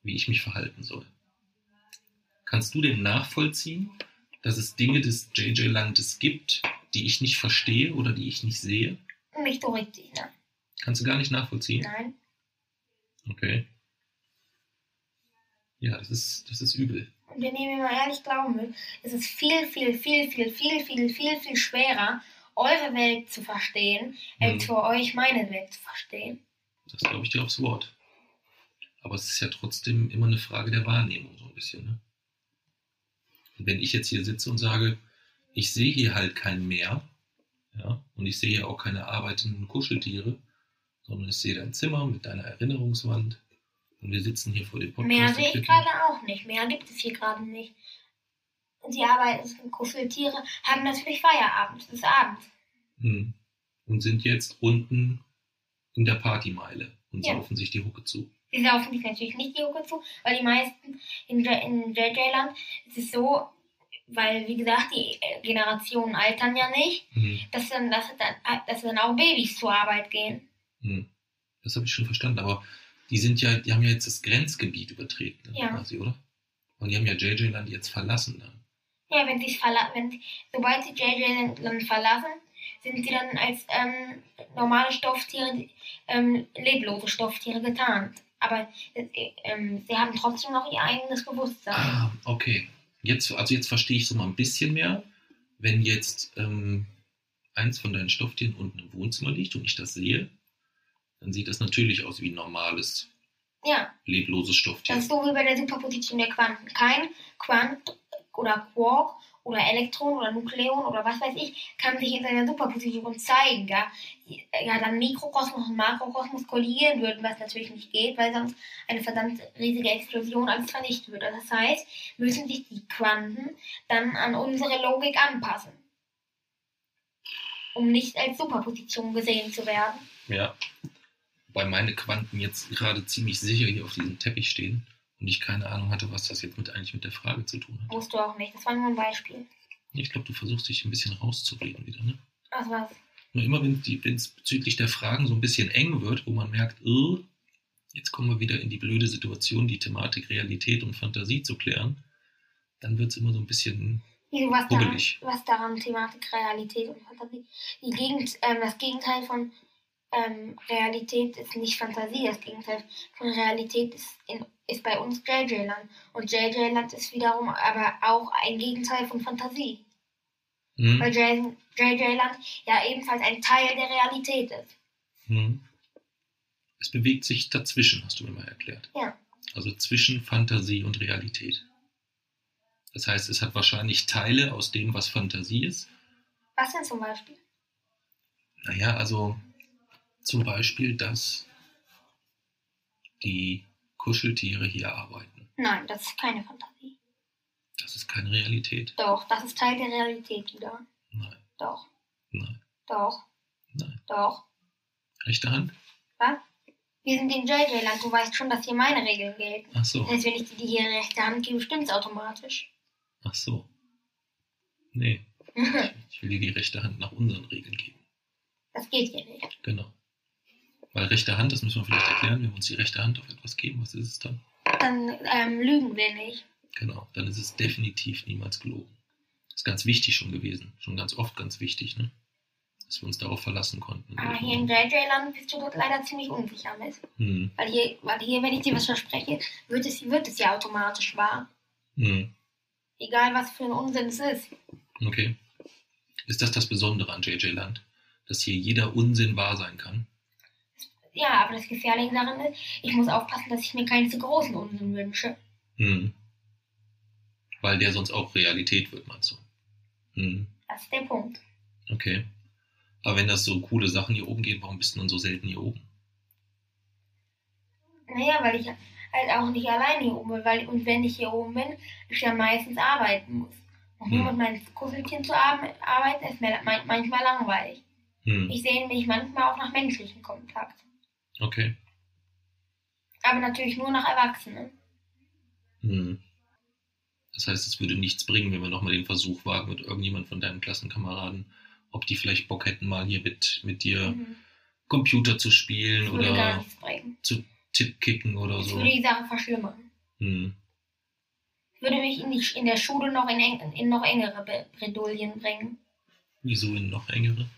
wie ich mich verhalten soll. Kannst du denn nachvollziehen, dass es Dinge des JJ-Landes gibt, die ich nicht verstehe oder die ich nicht sehe? nicht so richtig, ne? Kannst du gar nicht nachvollziehen? Nein. Okay. Ja, das ist, das ist übel. Und wenn ihr mir mal ehrlich glauben will, ist es viel, viel, viel, viel, viel, viel, viel, viel schwerer, eure Welt zu verstehen, als Mhm. für euch meine Welt zu verstehen. Das glaube ich dir aufs Wort. Aber es ist ja trotzdem immer eine Frage der Wahrnehmung, so ein bisschen. Ne? Und wenn ich jetzt hier sitze und sage, ich sehe hier halt kein Meer, ja, und ich sehe hier auch keine arbeitenden Kuscheltiere, sondern ich sehe dein Zimmer mit deiner Erinnerungswand und wir sitzen hier vor dem Podcast. Mehr sehe ich gerade auch nicht. Mehr gibt es hier gerade nicht. Die arbeitenden Kuscheltiere haben natürlich Feierabend. Es ist Abend. Hm. Und sind jetzt unten in der Partymeile und Ja. saufen sich die Hucke zu. Sie saufen sich natürlich nicht die Hucke zu, weil die meisten in, in JJ-Land ist es so, weil wie gesagt, die Generationen altern ja nicht, Hm. dass dann, dass dann, dass dann auch Babys zur Arbeit gehen. Hm. Das habe ich schon verstanden, aber die sind ja, die haben ja jetzt das Grenzgebiet übertreten, ne, Ja. quasi, oder? Und die haben ja JJ Land jetzt verlassen dann. Ja, wenn sie verla wenn sie, sobald sie JJ-Land verlassen, sind sie dann als ähm, normale Stofftiere, ähm, leblose Stofftiere getarnt. Aber äh, ähm, sie haben trotzdem noch ihr eigenes Bewusstsein. Ah, okay. Jetzt, also jetzt verstehe ich so mal ein bisschen mehr. Wenn jetzt ähm, eins von deinen Stofftieren unten im Wohnzimmer liegt und ich das sehe, dann sieht das natürlich aus wie ein normales, Ja, lebloses Stofftier. das ist so wie bei der Superposition der Quanten. Kein Quant oder Quark oder Elektron oder Nukleon oder was weiß ich kann sich in seiner Superposition zeigen. Ja, ja dann Mikrokosmos und Makrokosmos kollidieren würden, was natürlich nicht geht, weil sonst eine verdammt riesige Explosion alles vernichten würde. Das heißt, müssen sich die Quanten dann an unsere Logik anpassen, um nicht als Superposition gesehen zu werden. Ja. Wobei meine Quanten jetzt gerade ziemlich sicher hier auf diesem Teppich stehen und ich keine Ahnung hatte, was das jetzt mit, eigentlich mit der Frage zu tun hat. Musst du auch nicht. Das war nur ein Beispiel. Ich glaube, du versuchst dich ein bisschen rauszureden wieder, ne? Was war's? Nur immer, wenn es bezüglich der Fragen so ein bisschen eng wird, wo man merkt, äh, jetzt kommen wir wieder in die blöde Situation, die Thematik Realität und Fantasie zu klären, dann wird es immer so ein bisschen, Wieso, was daran, was daran Thematik Realität und Fantasie? Die Gegend, ähm, das Gegenteil von ähm, Realität ist nicht Fantasie, das Gegenteil von Realität ist, in, ist bei uns JJ-Land. Und JJ-Land ist wiederum aber auch ein Gegenteil von Fantasie. hm, Weil J- JJ-Land ja ebenfalls ein Teil der Realität ist. hm. es bewegt sich dazwischen, hast du mir mal erklärt. Ja. Also zwischen Fantasie und Realität. Das heißt, es hat wahrscheinlich Teile aus dem, was Fantasie ist. Was denn zum Beispiel? Naja, also zum Beispiel, dass die Kuscheltiere hier arbeiten. Nein, das ist keine Fantasie. Das ist keine Realität. Doch, das ist Teil der Realität wieder. Nein, Doch, nein, doch, nein. doch. Rechte Hand? Was? Wir sind in JJ-Land, du weißt schon, dass hier meine Regeln gelten. Ach so, Das heißt, wenn ich dir die hier rechte Hand gebe, stimmt's automatisch. ach so. Nee, [laughs] ich will dir die rechte Hand nach unseren Regeln geben. das geht hier nicht. Genau. Weil rechte Hand, das müssen wir vielleicht erklären, wenn wir uns die rechte Hand auf etwas geben, was ist es dann? Dann ähm, lügen wir nicht. Genau, dann ist es definitiv niemals gelogen. Ist ganz wichtig schon gewesen, schon ganz oft ganz wichtig, ne? dass wir uns darauf verlassen konnten. Aber hier in JJ-Land bist du dort leider ziemlich unsicher mit. Hm. Weil hier, weil hier, wenn ich dir was verspreche, wird es, wird es ja automatisch wahr. Hm. Egal was für ein Unsinn es ist. Okay. Ist das das Besondere an JJ Land? Dass hier jeder Unsinn wahr sein kann? Ja, aber das Gefährliche daran ist, ich muss aufpassen, dass ich mir keinen zu großen Unsinn wünsche. Hm. Weil der sonst auch Realität wird, meinst du? Hm. Das ist der Punkt. Okay. Aber wenn das so coole Sachen hier oben gehen, warum bist du dann so selten hier oben? Naja, weil ich halt auch nicht alleine hier oben bin. Weil, und wenn ich hier oben bin, ich ja meistens arbeiten muss. Und nur Hm. mit meinen Kusselchen zu ar- arbeiten, ist mir man- manchmal langweilig. Hm. Ich sehne mich manchmal auch nach menschlichem Kontakt. Okay. Aber natürlich nur nach Erwachsenen. Hm. Das heißt, es würde nichts bringen, wenn wir nochmal den Versuch wagen mit irgendjemand von deinen Klassenkameraden, ob die vielleicht Bock hätten, mal hier mit, mit dir Mhm. Computer zu spielen Das oder zu Tippkicken oder Das so. würde die Sache verschlimmern. Hm. Würde mich in, die, in der Schule noch in, eng, in noch engere Bredouillen bringen. Wieso in noch engere?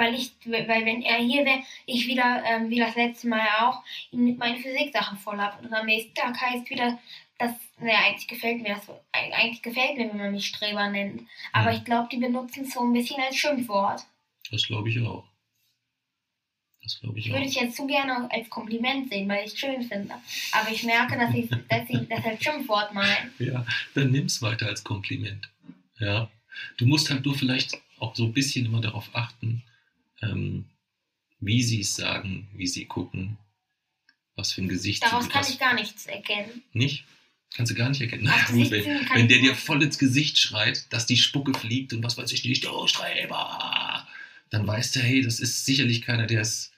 Weil ich, weil wenn er hier wäre, ich wieder, ähm, wie das letzte Mal auch, ihn mit meinen Physiksachen voll habe. Und am nächsten Tag heißt wieder, dass, naja, eigentlich gefällt mir das, eigentlich gefällt mir, wenn man mich Streber nennt. Aber Hm. ich glaube, die benutzen es so ein bisschen als Schimpfwort. Das glaube ich auch. Das glaube ich Ich würde auch. es jetzt zu gerne als Kompliment sehen, weil ich es schön finde. Aber ich merke, dass ich [laughs] dass sie das als Schimpfwort meinen. Ja, dann nimm's weiter als Kompliment. Ja. Du musst halt nur vielleicht auch so ein bisschen immer darauf achten, ähm, wie sie es sagen, wie sie gucken, was für ein Gesicht Daraus sie kann was- ich gar nichts erkennen. Nicht? Kannst du gar nicht erkennen. Na gut, wenn, kann wenn der dir voll ins Gesicht schreit, dass die Spucke fliegt und was weiß ich nicht, oh Streber, dann weißt du, hey, das ist sicherlich keiner, der es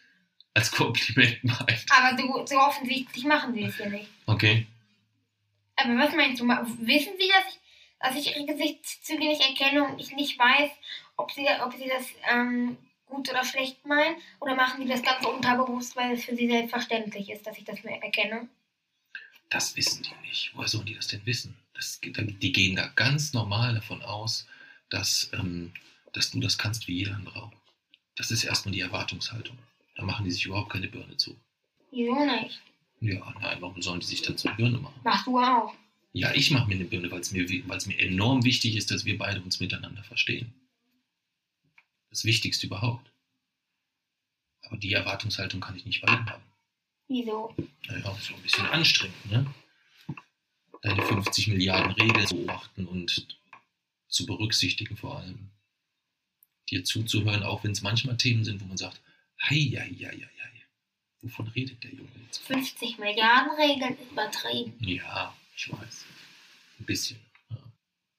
als Kompliment [laughs] meint. Aber so, so offensichtlich machen sie es hier nicht. Okay. Aber was meinst du? Wissen sie, dass ich, dass ich ihre Gesichtszüge nicht erkenne und ich nicht weiß, ob sie, ob sie das ähm, gut oder schlecht meinen? Oder machen sie das ganz unterbewusst, weil es für sie selbstverständlich ist, dass ich das mehr erkenne? Das wissen die nicht. Woher sollen die das denn wissen? Das, die gehen da ganz normal davon aus, dass, ähm, dass du das kannst wie jeder andere auch. Das ist erstmal die Erwartungshaltung. Da machen die sich überhaupt keine Birne zu. Wieso nicht? Ja, nein, warum sollen die sich dann zur Birne machen? Machst du auch. Ja, ich mache mir eine Birne, weil es mir, wi- weil es mir enorm wichtig ist, dass wir beide uns miteinander verstehen. Das Wichtigste überhaupt. Aber die Erwartungshaltung kann ich nicht bei ihm haben. Wieso? Naja, so ein bisschen anstrengend, ne? Deine 50 Milliarden Regeln zu beobachten und zu berücksichtigen vor allem. Dir zuzuhören, auch wenn es manchmal Themen sind, wo man sagt, hei, hei, hei, hei. Wovon redet der Junge jetzt? 50 Milliarden Regeln übertrieben. Ja, ich weiß. Ein bisschen. Ja.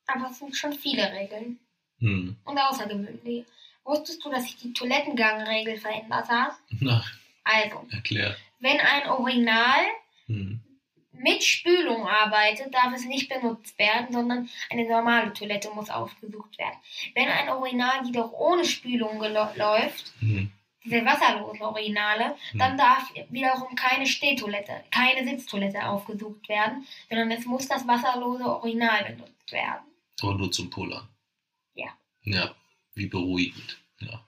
Aber es sind schon viele Regeln. Hm. Und außergewöhnliche. Wusstest du, dass sich die Toilettengangregel verändert hat? Na, Also, erklär. wenn ein Urinal Hm. mit Spülung arbeitet, darf es nicht benutzt werden, sondern eine normale Toilette muss aufgesucht werden. Wenn ein Urinal jedoch ohne Spülung läuft, Hm. diese wasserlosen Urinale, dann Hm. darf wiederum keine Stehtoilette, keine Sitztoilette aufgesucht werden, sondern es muss das wasserlose Urinal benutzt werden. Aber nur zum Pullern. Ja. Ja, wie beruhigend. Ja.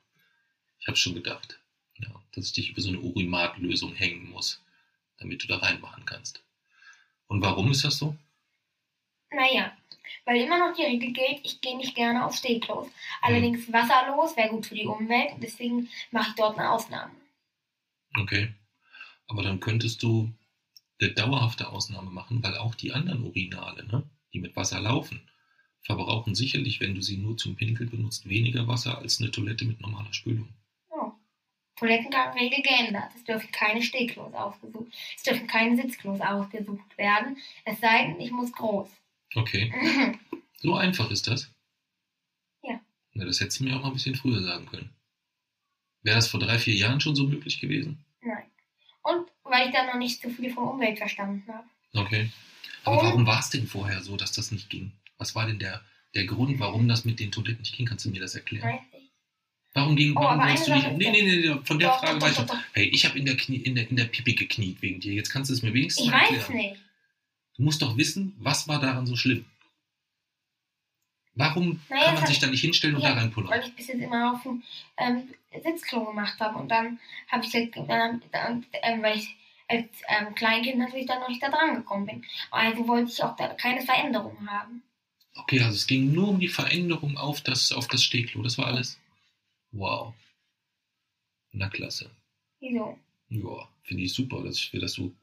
Ich habe schon gedacht, ja, dass ich dich über so eine Urimat-Lösung hängen muss, damit du da reinmachen kannst. Und warum ist das so? Naja, weil immer noch die Regel gilt, ich gehe nicht gerne auf Stehklos. Allerdings wasserlos wäre gut für die Umwelt, deswegen mache ich dort eine Ausnahme. Okay. Aber dann könntest du eine dauerhafte Ausnahme machen, weil auch die anderen Urinale, ne, die mit Wasser laufen, verbrauchen sicherlich, wenn du sie nur zum Pinkeln benutzt, weniger Wasser als eine Toilette mit normaler Spülung. Oh. Toilettengangregel geändert. Es dürfen keine Stehklos ausgesucht, es dürfen keine Sitzklos ausgesucht werden, es sei denn, ich muss groß. Okay. [laughs] So einfach ist das? Ja. Na, das hättest du mir auch mal ein bisschen früher sagen können. Wäre das vor drei, vier Jahren schon so möglich gewesen? Nein. Und weil ich da noch nicht so viel von Umwelt verstanden habe. Okay. Aber Und- warum war es denn vorher so, dass das nicht ging? Was war denn der, der Grund, warum das mit den Toiletten nicht ging? Kannst du mir das erklären? Weiß ich. Warum ging, Oh, warum wolltest du nicht? Nee, ist nee, nee, von der Doch, Frage doch, weiß ich. doch. Hey, ich habe in der, Knie, in, der, in der Pipi gekniet wegen dir. Jetzt kannst du es mir wenigstens Ich mal weiß erklären. nicht. Du musst doch wissen, was war daran so schlimm? Warum Naja, kann man sich da nicht hinstellen und Ja, da reinpullern? weil ich bis jetzt immer auf dem ähm, Sitzklo gemacht habe. Und dann habe ich halt, dann, dann, ähm, weil ich als ähm, Kleinkind natürlich dann noch nicht da dran gekommen bin. Also wollte ich auch da keine Veränderung haben. Okay, also es ging nur um die Veränderung auf das, auf das Stehklo. Das war alles. Wow. Na klasse. Wieso? Ja, finde ich super, dass wir das so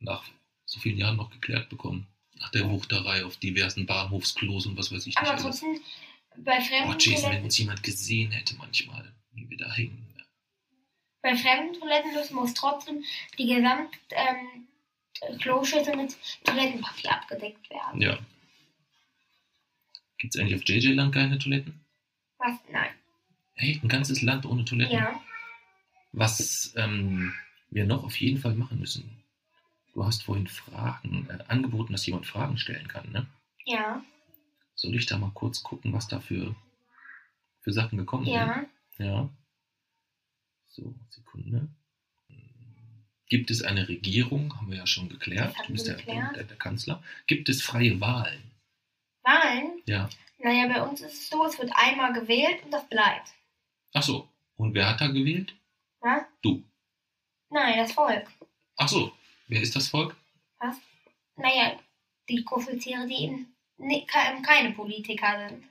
nach so vielen Jahren noch geklärt bekommen. Nach der Wuchterei auf diversen Bahnhofsklos und was weiß ich nicht Aber trotzdem, bei fremden, Oh, Jason, wenn uns jemand gesehen hätte manchmal, wie wir da hängen. bei fremden Toiletten muss- muss trotzdem die gesamte ähm, Kloschüssel mit Toilettenpapier abgedeckt werden. Ja. Gibt es eigentlich auf JJ-Land keine Toiletten? Was? Nein. Hey, ein ganzes Land ohne Toiletten? Ja. Was ähm, wir noch auf jeden Fall machen müssen. Du hast vorhin Fragen, äh, angeboten, dass jemand Fragen stellen kann, ne? Ja. Soll ich da mal kurz gucken, was da für, für Sachen gekommen sind? Ja. Ja. So, Sekunde. Gibt es eine Regierung? Haben wir ja schon geklärt. Du bist der, geklärt. der, der Kanzler. Gibt es freie Wahlen? Wahlen? Ja. Naja, bei uns ist es so, es wird einmal gewählt und das bleibt. Ach so. Und wer hat da gewählt? Was? Du. Nein, das Volk. Ach so. Wer ist das Volk? Was? Naja, die Kuscheltiere, die eben ne, ke- keine Politiker sind.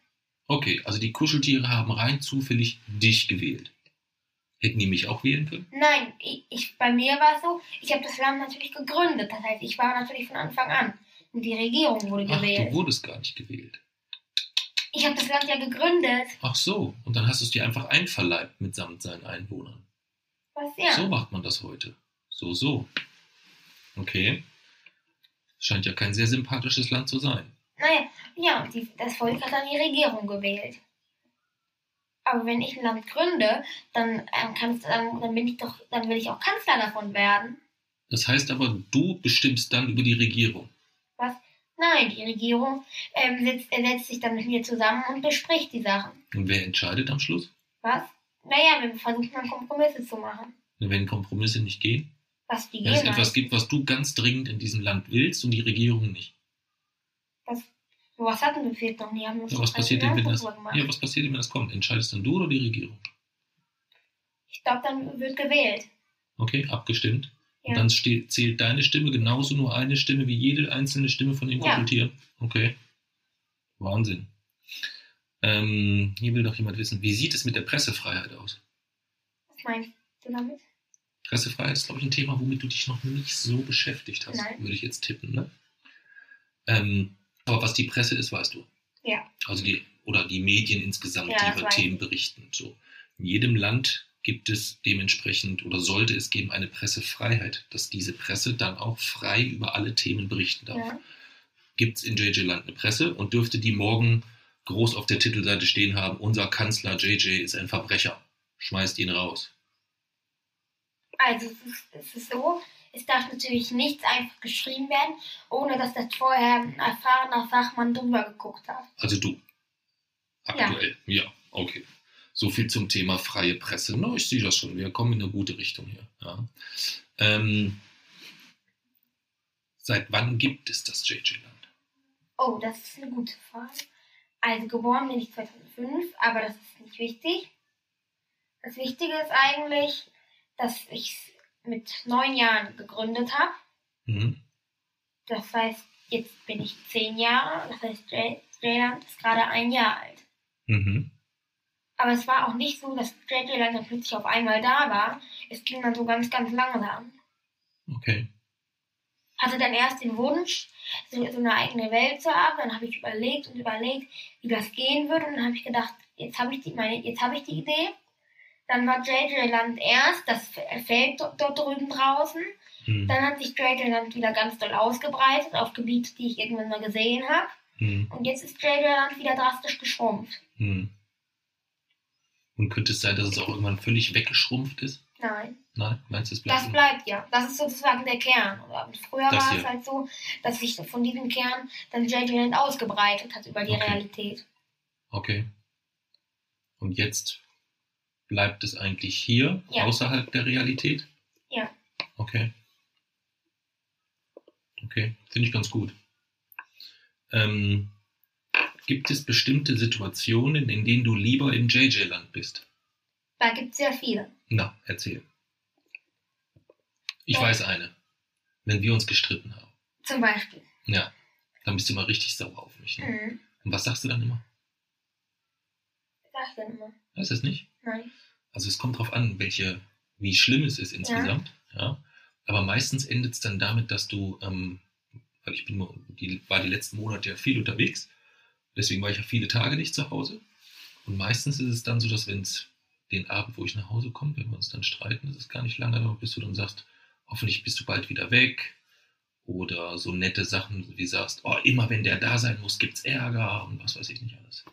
Okay, also die Kuscheltiere haben rein zufällig dich gewählt. Hätten die mich auch wählen können? Nein, ich, ich, bei mir war es so, ich habe das Land natürlich gegründet. Das heißt, ich war natürlich von Anfang an. Und die Regierung wurde Ach, du gewählt. wurdest gar nicht gewählt. Ich habe das Land ja gegründet. Ach so. Und dann hast du es dir einfach einverleibt mitsamt seinen Einwohnern. Was ja? So macht man das heute. So, so. Okay. Scheint ja kein sehr sympathisches Land zu sein. Naja, ja, die, das Volk hat dann die Regierung gewählt. Aber wenn ich ein Land gründe, dann, ähm, kann es, dann, dann bin ich doch, dann will ich auch Kanzler davon werden. Das heißt aber, du bestimmst dann über die Regierung. Nein, die Regierung ähm, setzt, äh, setzt sich dann mit mir zusammen und bespricht die Sachen. Und wer entscheidet am Schluss? Was? Naja, wir versuchen dann Kompromisse zu machen. Wenn Kompromisse nicht gehen? Was die Wenn es gehen. etwas gibt, was du ganz dringend in diesem Land willst und die Regierung nicht. So was hatten wir jetzt noch nie. Haben uns Ja, was passiert denn, wenn das, ja, was passiert denn, wenn das kommt? Entscheidest dann du oder die Regierung? Ich glaube, dann wird gewählt. Okay, abgestimmt. Und Ja. dann zählt deine Stimme genauso nur eine Stimme wie jede einzelne Stimme von den Ja. Kuscheltieren. Okay. Wahnsinn. Ähm, hier will doch jemand wissen, wie sieht es mit der Pressefreiheit aus? Was meinst du damit? Pressefreiheit ist, glaube ich, ein Thema, womit du dich noch nicht so beschäftigt hast, Nein. würde ich jetzt tippen. Ne? Ähm, aber was die Presse ist, weißt du. Ja. Also die, oder die Medien insgesamt, Ja, die über. Themen berichten. So. In jedem Land gibt es dementsprechend oder sollte es geben eine Pressefreiheit, dass diese Presse dann auch frei über alle Themen berichten darf. Ja. Gibt es in JJ Land eine Presse und dürfte die morgen groß auf der Titelseite stehen haben, unser Kanzler JJ ist ein Verbrecher, schmeißt ihn raus. Also es ist, es ist so, es darf natürlich nichts einfach geschrieben werden, ohne dass das vorher ein erfahrener Fachmann drüber geguckt hat. Also du. Aktuell. Ja, okay. So viel zum Thema freie Presse. No, ich sehe das schon. Wir kommen in eine gute Richtung hier. Ja. Ähm, seit wann gibt es das JJ-Land? Oh, das ist eine gute Frage. Also geboren bin ich 2005, aber das ist nicht wichtig. Das Wichtige ist eigentlich, dass ich es mit neun Jahren gegründet habe. Mhm. Das heißt, jetzt bin ich zehn Jahre. Das heißt, J-Land ist gerade ein Jahr alt. Mhm. Aber es war auch nicht so, dass JJ-Land dann plötzlich auf einmal da war. Es ging dann so ganz, ganz langsam. Okay. Hatte dann erst den Wunsch, so, so eine eigene Welt zu haben. Dann habe ich überlegt und überlegt, wie das gehen würde. Und dann habe ich gedacht, jetzt habe ich die, meine, jetzt habe ich die Idee. Dann war JJ Land erst, das Feld dort, drüben draußen. Mhm. Dann hat sich JJ Land wieder ganz doll ausgebreitet auf Gebiete, die ich irgendwann mal gesehen habe. Mhm. Und jetzt ist JJ Land wieder drastisch geschrumpft. Mhm. Und könnte es sein, dass es auch irgendwann völlig weggeschrumpft ist? Nein. Nein? Meinst du, es bleibt? Das bleibt ja. Das ist sozusagen der Kern. Und früher Das war hier. es halt so, dass sich von diesem Kern dann JJ Land ausgebreitet hat über die Okay. Realität. Okay. Und jetzt bleibt es eigentlich hier, Ja. außerhalb der Realität? Ja. Okay. Okay, finde ich ganz gut. Ähm, Gibt es bestimmte Situationen, in denen du lieber in JJ-Land bist? Da gibt es sehr viele. Na, erzähl. Ich Ja. weiß eine. Wenn wir uns gestritten haben. Zum Beispiel. Ja. Dann bist du immer richtig sauer auf mich. Ne? Mhm. Und was sagst du dann immer? Sag ich dann immer. Weißt du es nicht? Nein. Also es kommt drauf an, welche, wie schlimm es ist insgesamt. Ja. Aber meistens endet es dann damit, dass du, ähm, weil ich bin die, war die letzten Monate ja viel unterwegs, deswegen war ich ja viele Tage nicht zu Hause. Und meistens ist es dann so, dass wenn es den Abend, wo ich nach Hause komme, wenn wir uns dann streiten, ist es gar nicht lange, bis du dann sagst, hoffentlich bist du bald wieder weg. Oder so nette Sachen, wie sagst, oh, immer wenn der da sein muss, gibt's Ärger und was weiß ich nicht alles.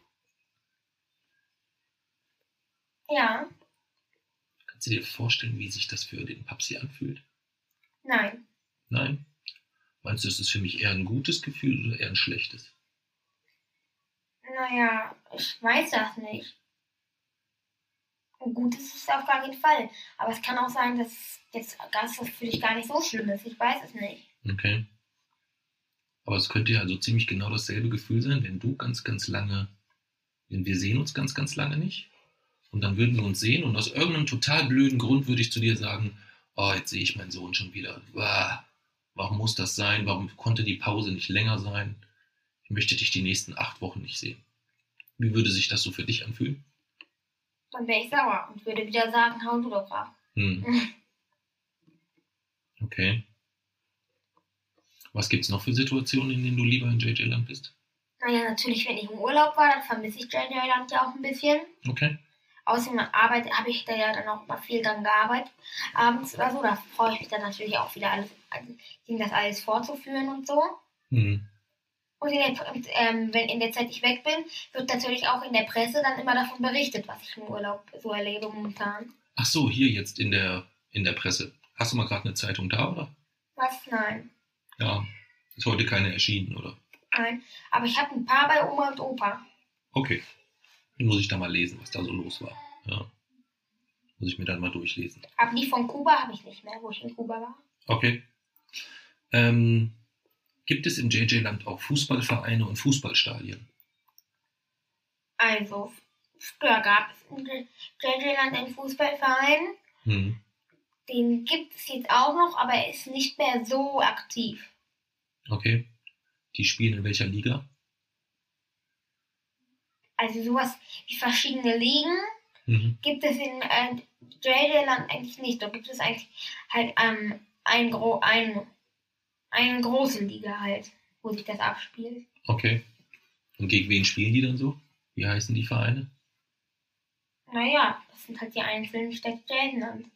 Ja. Kannst du dir vorstellen, wie sich das für den Papsi anfühlt? Nein. Nein? Meinst du, ist es für mich eher ein gutes Gefühl oder eher ein schlechtes? Naja, ich weiß das nicht. Gut ist es auf gar keinen Fall. Aber es kann auch sein, dass jetzt das für dich gar nicht so schlimm ist. Ich weiß es nicht. Okay. Aber es könnte ja also ziemlich genau dasselbe Gefühl sein, wenn du ganz, ganz lange, wenn wir sehen uns ganz, ganz lange nicht. Und dann würden wir uns sehen und aus irgendeinem total blöden Grund würde ich zu dir sagen, oh, jetzt sehe ich meinen Sohn schon wieder. Warum muss das sein? Warum konnte die Pause nicht länger sein? Ich möchte dich die nächsten acht Wochen nicht sehen. Wie würde sich das so für dich anfühlen? Dann wäre ich sauer und würde wieder sagen, hau du doch ab. Hm. [laughs] Okay. Was gibt's noch für Situationen, in denen du lieber in JJ Land bist? Naja, natürlich, wenn ich im Urlaub war, dann vermisse ich JJ Land ja auch ein bisschen. Okay. Außerdem Arbeit habe ich da ja dann auch mal viel dran gearbeitet. Abends oder so, da freue ich mich dann natürlich auch wieder alles, also, das alles vorzuführen und so. Hm. Und in der, und, ähm, wenn in der Zeit ich weg bin, wird natürlich auch in der Presse dann immer davon berichtet, was ich im Urlaub so erlebe momentan. Ach so, hier jetzt in der, in der Presse. Hast du mal gerade eine Zeitung da, oder? Was? Nein. Ja. Ist heute keine erschienen, oder? Nein. Aber ich habe ein paar bei Oma und Opa. Okay. Dann muss ich da mal lesen, was da so los war. Ja. Muss ich mir dann mal durchlesen. Aber die von Kuba habe ich nicht mehr, wo ich in Kuba war. Okay. Ähm, gibt es im JJ-Land auch Fußballvereine und Fußballstadien? Also, früher gab es in JJ-Land einen Fußballverein. Hm. Den gibt es jetzt auch noch, aber er ist nicht mehr so aktiv. Okay. Die spielen in welcher Liga? Also sowas wie verschiedene Ligen Mhm. gibt es in äh, JJ-Land eigentlich nicht. Da gibt es eigentlich halt ähm, ein Gro ein, eine große Liga halt, wo sich das abspielt. Okay. Und gegen wen spielen die dann so? Wie heißen die Vereine? Naja, das sind halt die einzelnen Städte JJ-Land.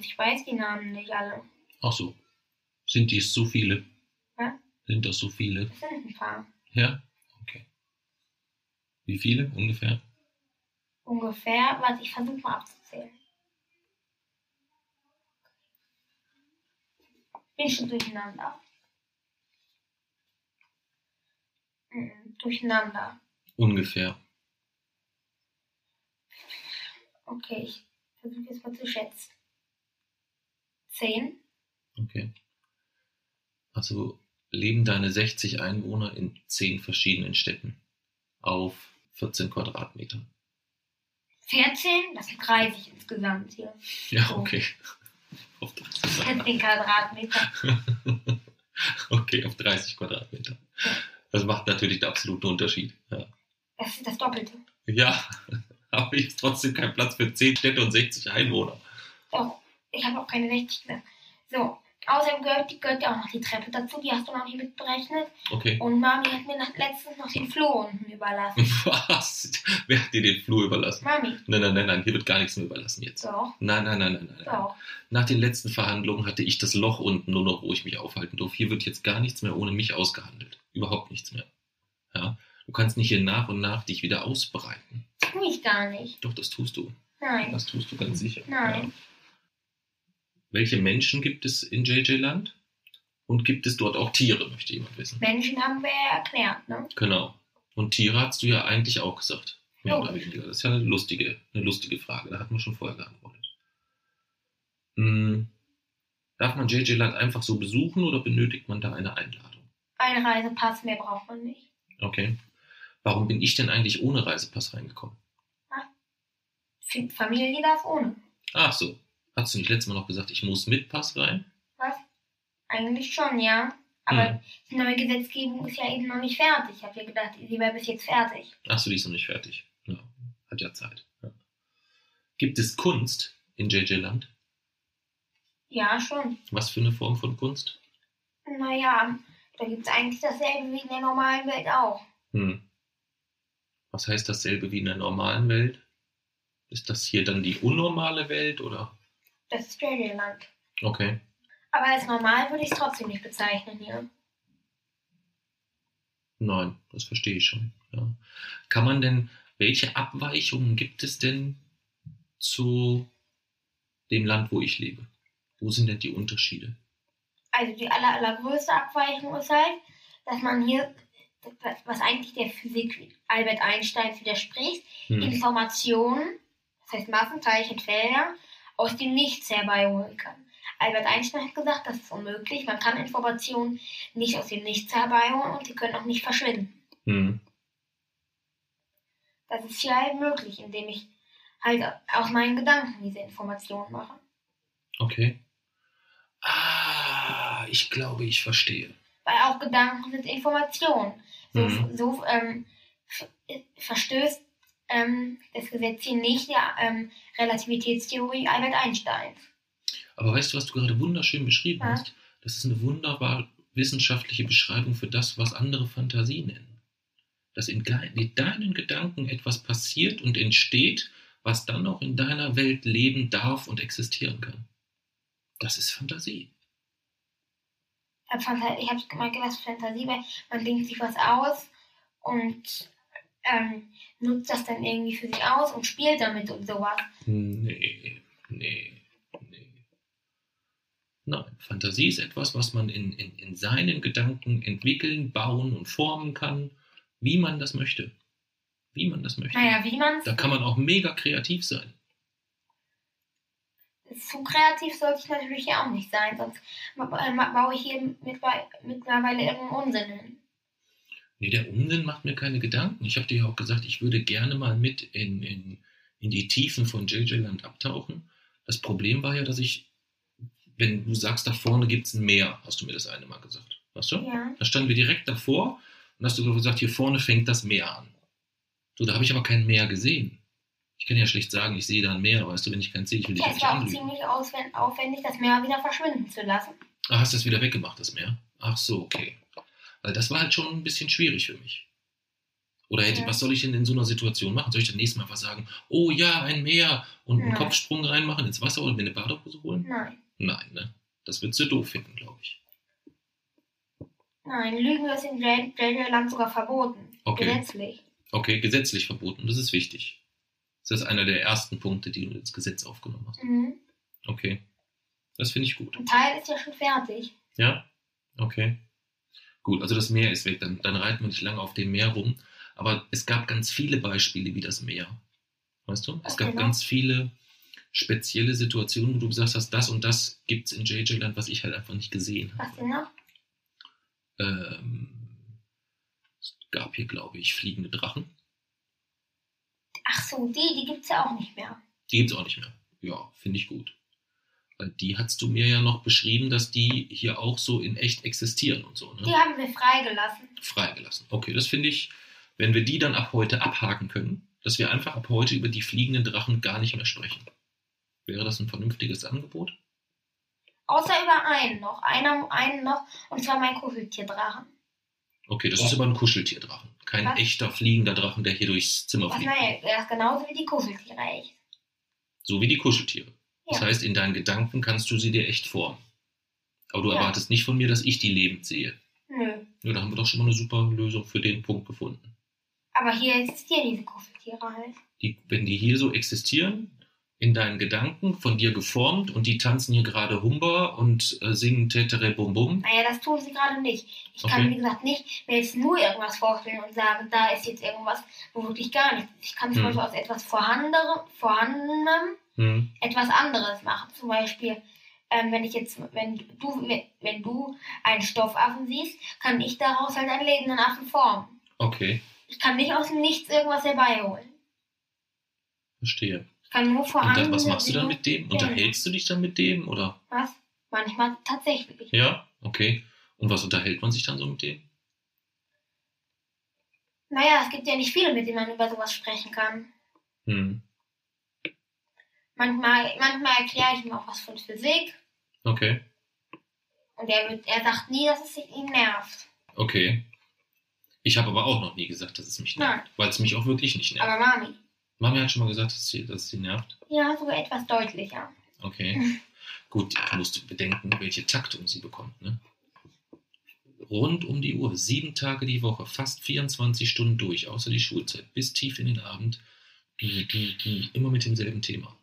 Ich, weiß die Namen nicht alle. Ach so. Sind dies so viele? Ja. Sind das so viele? Das sind ein paar. Ja? Okay. Wie viele ungefähr? Ungefähr, warte, ich versuche mal abzuzählen. Bin schon durcheinander. Mhm, durcheinander. Ungefähr. Okay, ich versuche jetzt mal zu schätzen. Zehn? Okay. Also leben deine 60 Einwohner in 10 verschiedenen Städten auf 14 Quadratmetern. 14? Das sind 30 insgesamt hier. Ja, So. okay. Auf 30, 14 [laughs] Quadratmeter. [laughs] okay, auf 30 Quadratmeter. Das macht natürlich den absoluten Unterschied. Ja, Das ist das Doppelte. ja [laughs] aber ich habe trotzdem keinen Platz für 10 Städte und 60 Einwohner. Doch, ich habe auch keine 60 mehr. So, außerdem gehört, gehört ja auch noch die Treppe dazu. Die hast du noch nicht mitberechnet. Okay. Und Mami hat mir nach- letztens noch den Flur unten überlassen. [laughs] Was? Wer hat dir den Flur überlassen? Mami, Nein, nein, nein, nein, hier wird gar nichts mehr überlassen jetzt. doch, Nein, nein, nein, nein, nein. doch. Nach den letzten Verhandlungen hatte ich das Loch unten nur noch, wo ich mich aufhalten durfte. Hier wird jetzt gar nichts mehr ohne mich ausgehandelt. Überhaupt nichts mehr. Ja? Du kannst nicht hier nach und nach dich wieder ausbreiten. Tu ich gar nicht. Doch, das tust du. Nein. Das tust du ganz sicher. Nein. Ja. Welche Menschen gibt es in JJ-Land? Und gibt es dort auch Tiere, möchte jemand wissen. Menschen haben wir ja erklärt, ne? Genau. Und Tiere hast du ja eigentlich auch gesagt. Mehr Oh. oder weniger. Das ist ja eine lustige, eine lustige Frage. Da hatten wir schon vorher geantwortet. Hm. Darf man JJ Land einfach so besuchen oder benötigt man da eine Einladung? Ein Reisepass mehr braucht man nicht. Okay. Warum bin ich denn eigentlich ohne Reisepass reingekommen? Für Familie darf ohne. Ach so. Hast du nicht letztes Mal noch gesagt, ich muss mit Pass rein? Was? Eigentlich schon, ja. Aber Hm. die neue Gesetzgebung ist ja eben noch nicht fertig. Ich habe ja gedacht, sie wäre bis jetzt fertig. Ach so, die ist noch nicht fertig. Ja, hat ja Zeit. Ja. Gibt es Kunst in JJ Land? Ja, schon. Was für eine Form von Kunst? Naja, da gibt es eigentlich dasselbe wie in der normalen Welt auch. Hm. Was heißt dasselbe wie in der normalen Welt? Ist das hier dann die unnormale Welt oder? Das ist Land. Okay. Aber als normal würde ich es trotzdem nicht bezeichnen hier. Nein, das verstehe ich schon. Ja. Kann man denn, welche Abweichungen gibt es denn zu dem Land, wo ich lebe? Wo sind denn die Unterschiede? Also die aller, allergrößte Abweichung ist halt, dass man hier, was eigentlich der Physik Albert Einstein widerspricht, Hm. Informationen, das heißt Massen, Teilchen, Felder, aus dem Nichts herbeiholen kann. Albert Einstein hat gesagt, das ist unmöglich. Man kann Informationen nicht aus dem Nichts herbeiholen und sie können auch nicht verschwinden. Hm. Das ist hier halt möglich, indem ich halt aus meinen Gedanken diese Informationen mache. Okay. Ah, ich glaube, ich verstehe. Weil auch Gedanken sind Informationen. So, Mhm. so ähm, verstößt ähm, das Gesetz hier nicht der ähm, Relativitätstheorie Albert Einsteins. Aber weißt du, was du gerade wunderschön beschrieben Ja. hast? Das ist eine wunderbar wissenschaftliche Beschreibung für das, was andere Fantasie nennen. Dass in, in deinen Gedanken etwas passiert und entsteht, was dann auch in deiner Welt leben darf und existieren kann. Das ist Fantasie. Ich habe hab mal gedacht, Fantasie, weil man denkt sich was aus und ähm, nutzt das dann irgendwie für sich aus und spielt damit und sowas. Nee, nee, nee. Nein, Fantasie ist etwas, was man in, in, in seinen Gedanken entwickeln, bauen und formen kann, wie man das möchte. Wie man das möchte. Naja, wie man Da kann man auch mega kreativ sein. zu kreativ sollte ich natürlich ja auch nicht sein, sonst baue ich hier mittlerweile irgendeinen Unsinn hin. Nee, der Unsinn macht mir keine Gedanken. Ich habe dir ja auch gesagt, ich würde gerne mal mit in, in, in die Tiefen von JJ Land abtauchen. Das Problem war ja, dass ich, wenn du sagst, da vorne gibt es ein Meer, hast du mir das eine Mal gesagt. Weißt du? Ja. Da standen wir direkt davor und hast du gesagt, hier vorne fängt das Meer an. So, da habe ich aber kein Meer gesehen. Ich kann ja schlecht sagen, ich sehe da ein Meer, weißt du, wenn ich keins sehe, ich will dich Ja, ja es nicht war auch anlügen. ziemlich aufwendig, das Meer wieder verschwinden zu lassen. Ah, hast du das wieder weggemacht, das Meer? Ach so, okay. Weil das war halt schon ein bisschen schwierig für mich. Oder hätte, Ja. was soll ich denn in so einer Situation machen? Soll ich dann nächstes Mal einfach sagen, oh ja, ein Meer und einen Nein. Kopfsprung reinmachen ins Wasser oder mir eine Badehose holen? Nein. Nein, ne? Das würdest du doof finden, glaube ich. Nein, Lügen ist in JJ-Land sogar verboten. Okay. Gesetzlich. Okay, gesetzlich verboten, das ist wichtig. Das ist einer der ersten Punkte, die du ins Gesetz aufgenommen hast. Mhm. Okay. Das finde ich gut. Ein Teil ist ja schon fertig. Ja? Okay. Gut, also das Meer ist weg, dann, dann reiten wir nicht lange auf dem Meer rum. Aber es gab ganz viele Beispiele wie das Meer. Weißt du? Es Okay, gab ne? ganz viele spezielle Situationen, wo du gesagt hast, das und das gibt es in JJ Land, was ich halt einfach nicht gesehen Was habe. denn noch? Ähm, es gab hier, glaube ich, fliegende Drachen. Ach so, die, die gibt es ja auch nicht mehr. Die gibt es auch nicht mehr. Ja, finde ich gut. Weil die hast du mir ja noch beschrieben, dass die hier auch so in echt existieren und so. Ne? Die haben wir freigelassen. freigelassen. Okay, das finde ich, wenn wir die dann ab heute abhaken können, dass wir einfach ab heute über die fliegenden Drachen gar nicht mehr sprechen. Wäre das ein vernünftiges Angebot? Außer über einen noch. Einer, einen noch, und zwar mein Kuscheltierdrachen. Okay, das ist aber ein Kuscheltierdrachen. Kein Was? echter fliegender Drachen, der hier durchs Zimmer Was, fliegt. naja, der ist genauso wie die Kuscheltiere echt. So wie die Kuscheltiere. Das Ja. heißt, in deinen Gedanken kannst du sie dir echt formen. Aber du Ja. erwartest nicht von mir, dass ich die lebend sehe. Nö. Ja, da haben wir doch schon mal eine super Lösung für den Punkt gefunden. Aber hier existieren diese Kuscheltiere halt. Die, wenn die hier so existieren, in deinen Gedanken, von dir geformt und die tanzen hier gerade Humba und äh, singen Tetere Bum Bum, Naja, das tun sie gerade nicht. Ich kann, Okay. wie gesagt, nicht mir jetzt nur irgendwas vorstellen und sagen, da ist jetzt irgendwas, wo wirklich gar nichts. Ich kann zum Hm. Beispiel aus etwas Vorhandenem, Vorhandenem hm, etwas anderes machen. Zum Beispiel, ähm, wenn ich jetzt, wenn du, wenn, du einen Stoffaffen siehst, kann ich daraus halt einen lebenden Affen formen. okay. Ich kann nicht aus dem Nichts irgendwas herbeiholen. Verstehe. Ich kann nur vor Und dann, was machst du dann mit dem? Unterhältst du dich dann mit dem? Oder? Was? Manchmal tatsächlich. Ja, okay. Und was unterhält man sich dann so mit dem? Naja, es gibt ja nicht viele, mit denen man über sowas sprechen kann. Hm. Manchmal, manchmal erkläre ich ihm auch was von Physik Okay. und er, wird, er sagt nie, dass es ihn nervt. Okay. Ich habe aber auch noch nie gesagt, dass es mich nervt. Weil es mich auch wirklich nicht nervt. Aber Mami, Mami hat schon mal gesagt, dass sie, dass sie nervt. ja, sogar etwas deutlicher. Okay. [laughs] Gut, du musst bedenken, welche Taktung sie bekommt. Ne? Rund um die Uhr, sieben Tage die Woche, fast 24 Stunden durch, außer die Schulzeit, bis tief in den Abend, immer mit demselben Thema.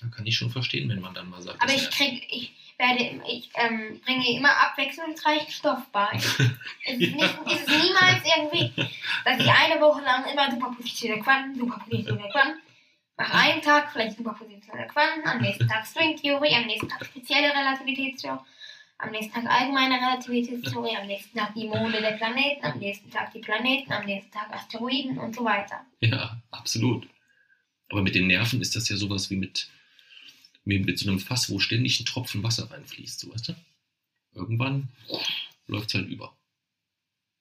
Da kann ich schon verstehen, wenn man dann mal sagt, Aber ich krieg, ich werde, ich ähm, bringe immer abwechslungsreichen Stoff bei. [laughs] es, ist nicht, es ist niemals irgendwie, dass ich eine Woche lang immer Superposition der Quanten, Superposition der Quanten, nach einem Tag vielleicht Superposition der Quanten, am nächsten Tag Stringtheorie, am nächsten Tag spezielle Relativitätstheorie, am nächsten Tag allgemeine Relativitätstheorie, am nächsten Tag die Monde der Planeten, am nächsten Tag die Planeten, am nächsten Tag Asteroiden und so weiter. Ja, absolut. Aber mit den Nerven ist das ja sowas wie mit, wie mit so einem Fass, wo ständig ein Tropfen Wasser reinfließt, so weißt du? Irgendwann läuft es halt über.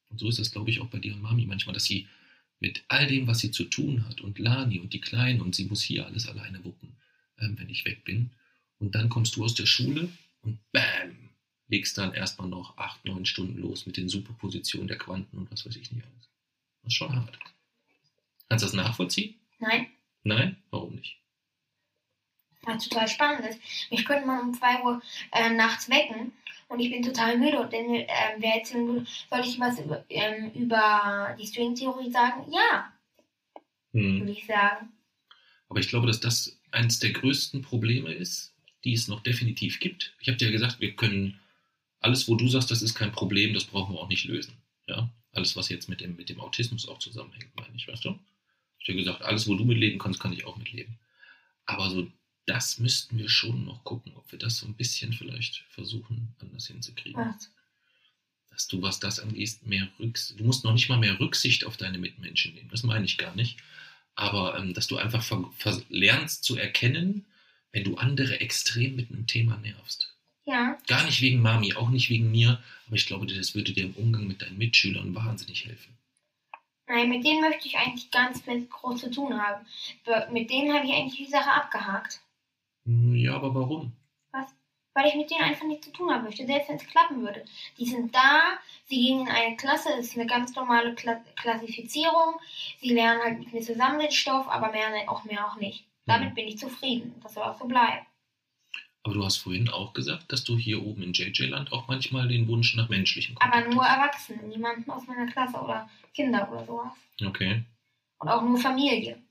Und so ist das, glaube ich, auch bei dir und Mami manchmal, dass sie mit all dem, was sie zu tun hat und Lani und die Kleinen und sie muss hier alles alleine wuppen, ähm, wenn ich weg bin. Und dann kommst du aus der Schule und bam, legst dann erstmal noch acht, neun Stunden los mit den Superpositionen der Quanten und was weiß ich nicht alles. Das ist schon hart. Kannst du das nachvollziehen? Nein? Nein? Warum nicht? Was total spannend ist. Mich könnte man um 2 Uhr äh, nachts wecken und ich bin total müde und dann ähm, wer erzählen würde, soll ich was über, ähm, über die Stringtheorie sagen? Ja, Hm. würde ich sagen. Aber ich glaube, dass das eines der größten Probleme ist, die es noch definitiv gibt. Ich habe dir ja gesagt, wir können alles, wo du sagst, das ist kein Problem, das brauchen wir auch nicht lösen. Ja? Alles, was jetzt mit dem, mit dem Autismus auch zusammenhängt, meine ich, weißt du? Ich habe gesagt, alles, wo du mitleben kannst, kann ich auch mitleben. Aber so, das müssten wir schon noch gucken, ob wir das so ein bisschen vielleicht versuchen, anders hinzukriegen. Was? dass du, was das angeht, mehr Rücksicht, du musst noch nicht mal mehr Rücksicht auf deine Mitmenschen nehmen, das meine ich gar nicht. Aber ähm, dass du einfach lernst zu erkennen, wenn du andere extrem mit einem Thema nervst. Ja, Gar nicht wegen Mami, auch nicht wegen mir, aber ich glaube, das würde dir im Umgang mit deinen Mitschülern wahnsinnig helfen. nein, mit denen möchte ich eigentlich nichts mehr groß zu tun haben. Be- Mit denen habe ich eigentlich die Sache abgehakt. Hm, Ja, aber warum? Weil ich mit denen einfach nichts zu tun haben möchte, selbst wenn es klappen würde. Die sind da, sie gehen in eine Klasse, es ist eine ganz normale Kla Klassifizierung. Sie lernen halt mit mir zusammen den Stoff, aber mehr auch mehr auch nicht. Damit Mhm. bin ich zufrieden. Das soll auch so bleiben. Aber du hast vorhin auch gesagt, dass du hier oben in JJ-Land auch manchmal den Wunsch nach menschlichem Aber Kontakt nur hast. Erwachsene, niemanden aus meiner Klasse oder Kinder oder sowas. Okay. Und auch nur Familie.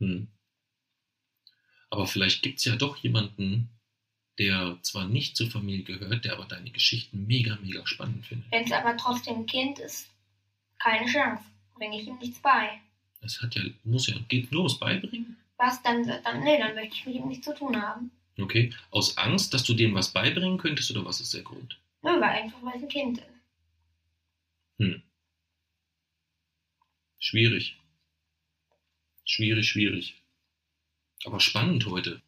Hm. Aber vielleicht gibt es ja doch jemanden, der zwar nicht zur Familie gehört, der aber deine Geschichten mega, mega spannend findet. Wenn es aber trotzdem ein Kind ist, keine Chance. Bringe ich ihm nichts bei. Das hat ja, muss ja, geht nur ums Beibringen. Was dann, dann, nee, dann möchte ich mit ihm nichts zu tun haben. Okay. Aus Angst, dass du dem was beibringen könntest, oder was ist der Grund? Nö, weil einfach, weil es ein Kind ist. Schwierig. Schwierig, schwierig. Aber spannend heute.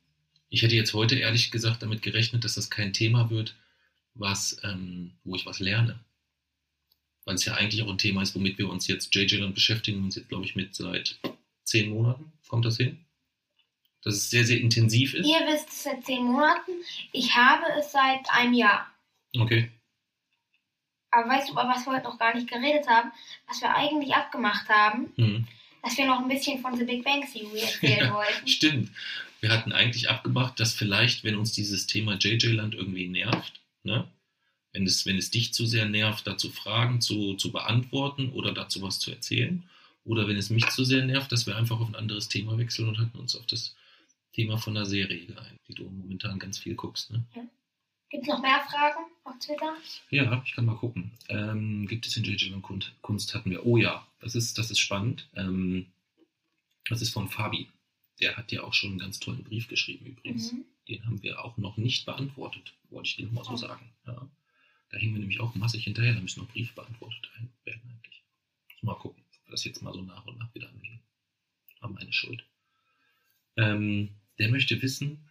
Ich hätte jetzt heute ehrlich gesagt damit gerechnet, dass das kein Thema wird, was, ähm, wo ich was lerne. Weil es ja eigentlich auch ein Thema ist, womit wir uns jetzt, JJ und beschäftigen uns jetzt, glaube ich, mit seit zehn Monaten. Kommt das hin? Dass es sehr, sehr intensiv ist. Ihr wisst es seit zehn Monaten. Ich habe es seit einem Jahr. Okay. Aber weißt du, über was wir heute noch gar nicht geredet haben? Was wir eigentlich abgemacht haben, Hm. Dass wir noch ein bisschen von The Big Bang Theory erzählen Ja. [laughs] wollten. Stimmt. Wir hatten eigentlich abgemacht, dass vielleicht, wenn uns dieses Thema JJ-Land irgendwie nervt, ne? wenn, es, wenn es dich zu sehr nervt, dazu Fragen zu, zu beantworten oder dazu was zu erzählen, oder wenn es mich zu sehr nervt, dass wir einfach auf ein anderes Thema wechseln und hatten uns auf das Thema von der Serie geeinigt, die du momentan ganz viel guckst. Ne? Gibt es noch mehr Fragen auf Twitter? Ja, ich kann mal gucken. Ähm, gibt es in JJ Kunst, Kunst hatten wir? Oh ja, das ist, das ist spannend. Ähm, das ist von Fabi. Der hat ja auch schon einen ganz tollen Brief geschrieben übrigens. Mhm. Den haben wir auch noch nicht beantwortet, wollte ich dir noch mal so Oh. sagen. Ja. Da hängen wir nämlich auch massig hinterher, da müssen noch Briefe beantwortet werden eigentlich. Mal gucken. das jetzt mal so nach und nach wieder angehen. War meine Schuld. Ähm, der möchte wissen,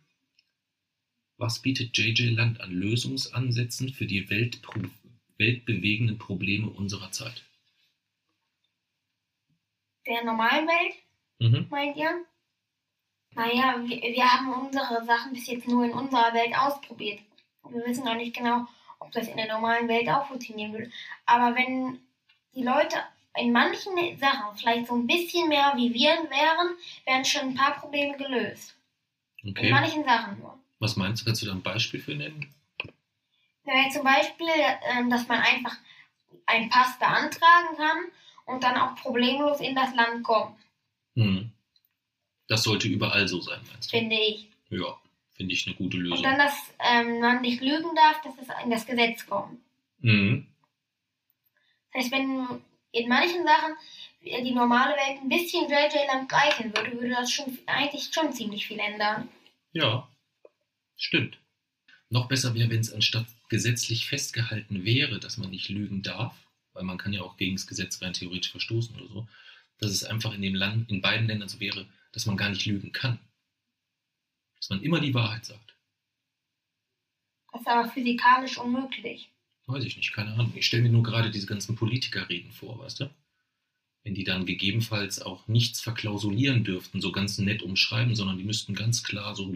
was bietet JJ Land an Lösungsansätzen für die weltbewegenden Probleme unserer Zeit? Der normalen Welt, Mhm. meint ihr? Naja, wir, wir haben unsere Sachen bis jetzt nur in unserer Welt ausprobiert. Wir wissen noch nicht genau, ob das in der normalen Welt auch funktionieren würde. Aber wenn die Leute in manchen Sachen vielleicht so ein bisschen mehr wie wir wären, wären schon ein paar Probleme gelöst. In Okay. manchen Sachen nur. Was meinst du? Kannst du da ein Beispiel für nennen? Ja, zum Beispiel, ähm, dass man einfach einen Pass beantragen kann und dann auch problemlos in das Land kommt, Hm. Das sollte überall so sein, meinst du? finde ich. Ja, finde ich eine gute Und Lösung. dann, dass ähm, man nicht lügen darf, dass es in das Gesetz kommt. Mhm. Das heißt, wenn in manchen Sachen die normale Welt ein bisschen JJ-Land gleichen würde, würde das schon eigentlich schon ziemlich viel ändern. Ja, stimmt. Noch besser wäre, wenn es anstatt gesetzlich festgehalten wäre, dass man nicht lügen darf, weil man kann ja auch gegen das Gesetz rein theoretisch verstoßen oder so, dass es einfach in dem Land, in beiden Ländern so wäre, dass man gar nicht lügen kann. Dass man immer die Wahrheit sagt. Das ist aber physikalisch unmöglich. Weiß ich nicht, keine Ahnung. Ich stelle mir nur gerade diese ganzen Politikerreden vor, weißt du? Wenn die dann gegebenenfalls auch nichts verklausulieren dürften, so ganz nett umschreiben, sondern die müssten ganz klar so.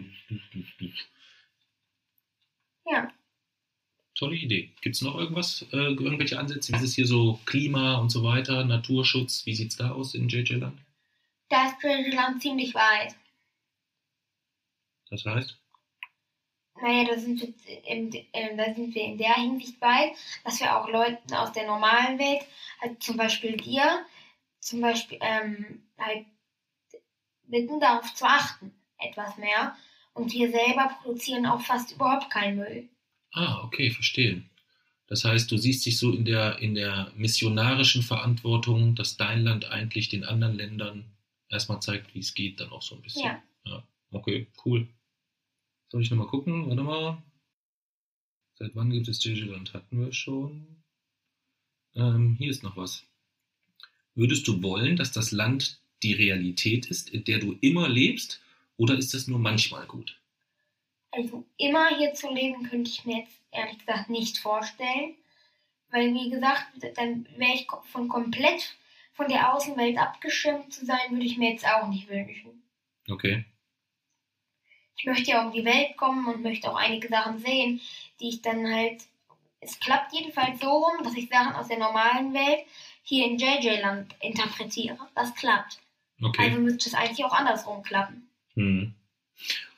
Ja. Tolle Idee. Gibt es noch irgendwas, äh, irgendwelche Ansätze? Wie ist es hier so Klima und so weiter, Naturschutz? Wie sieht es da aus in JJ Land? Da ist JJ-Land ziemlich weit. Das heißt? Naja, da sind, wir in, äh, da sind wir in der Hinsicht weit, dass wir auch Leuten aus der normalen Welt, halt zum Beispiel dir, zum Beispiel ähm, halt bitten, darauf zu achten, etwas mehr. Und wir selber produzieren auch fast überhaupt keinen Müll. Ah, okay, verstehe. Das heißt, du siehst dich so in der, in der missionarischen Verantwortung, dass dein Land eigentlich den anderen Ländern erstmal zeigt, wie es geht, dann auch so ein bisschen. Ja. ja. Okay, cool. Soll ich nochmal gucken? Warte mal. Seit wann gibt es JJ-Land? Hatten wir schon. Ähm, hier ist noch was. Würdest du wollen, dass das Land die Realität ist, in der du immer lebst, oder ist das nur manchmal gut? Also immer hier zu leben, könnte ich mir jetzt ehrlich gesagt nicht vorstellen. Weil, wie gesagt, dann wäre ich von komplett von der Außenwelt abgeschirmt zu sein, würde ich mir jetzt auch nicht wünschen. Okay. Ich möchte ja um die Welt kommen und möchte auch einige Sachen sehen, die ich dann halt. Es klappt jedenfalls so rum, dass ich Sachen aus der normalen Welt hier in JJ-Land interpretiere. Das klappt. Okay. Also müsste es eigentlich auch andersrum klappen. Hm.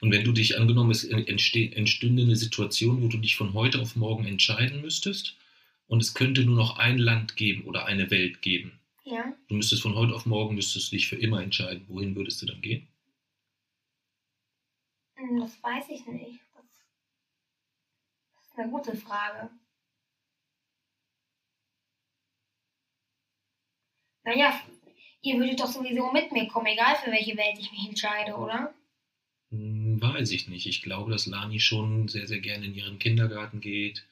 Und wenn du dich angenommen, es entstünde eine Situation, wo du dich von heute auf morgen entscheiden müsstest und es könnte nur noch ein Land geben oder eine Welt geben. Ja. Du müsstest von heute auf morgen müsstest du dich für immer entscheiden. Wohin würdest du dann gehen? Hm, Das weiß ich nicht. Das, das ist eine gute Frage. Naja, ihr würdet doch sowieso mit mir kommen, egal für welche Welt ich mich entscheide, oder? Hm, weiß ich nicht. Ich glaube, dass Lani schon sehr, sehr gerne in ihren Kindergarten geht.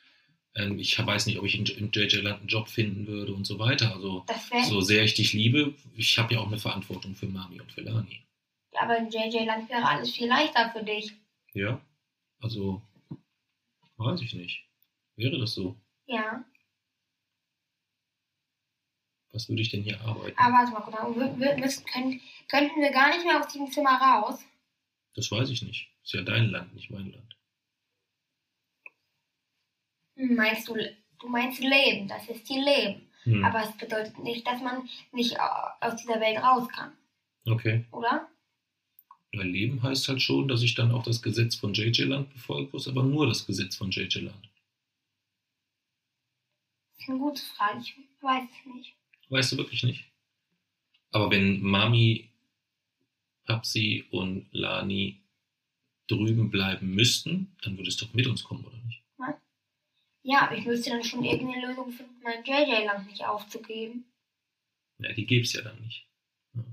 Ähm, ich weiß nicht, ob ich in, in JJ Land einen Job finden würde und so weiter. Also, so sehr ich dich liebe, ich habe ja auch eine Verantwortung für Mami und für Lani. Aber in JJ-Land wäre alles viel leichter für dich. Ja, also weiß ich nicht. Wäre das so? Ja. Was würde ich denn hier arbeiten? Aber warte mal, müssen, können, könnten wir gar nicht mehr aus diesem Zimmer raus? Das weiß ich nicht. Ist ja dein Land, nicht mein Land. Hm, Meinst du, du meinst Leben, das ist hier Leben. Hm. Aber es bedeutet nicht, dass man nicht au- aus dieser Welt raus kann, Okay. oder? Weil Leben heißt halt schon, dass ich dann auch das Gesetz von JJ Land befolgen muss, aber nur das Gesetz von JJ Land. Das ist eine gute Frage, ich weiß es nicht. Weißt du wirklich nicht? Aber wenn Mami, Papsi und Lani drüben bleiben müssten, dann würde es doch mit uns kommen, oder nicht? Ja, aber ich müsste dann schon irgendeine Lösung finden, mein JJ-Land nicht aufzugeben. Ja, die gäbe es ja dann nicht. Ja.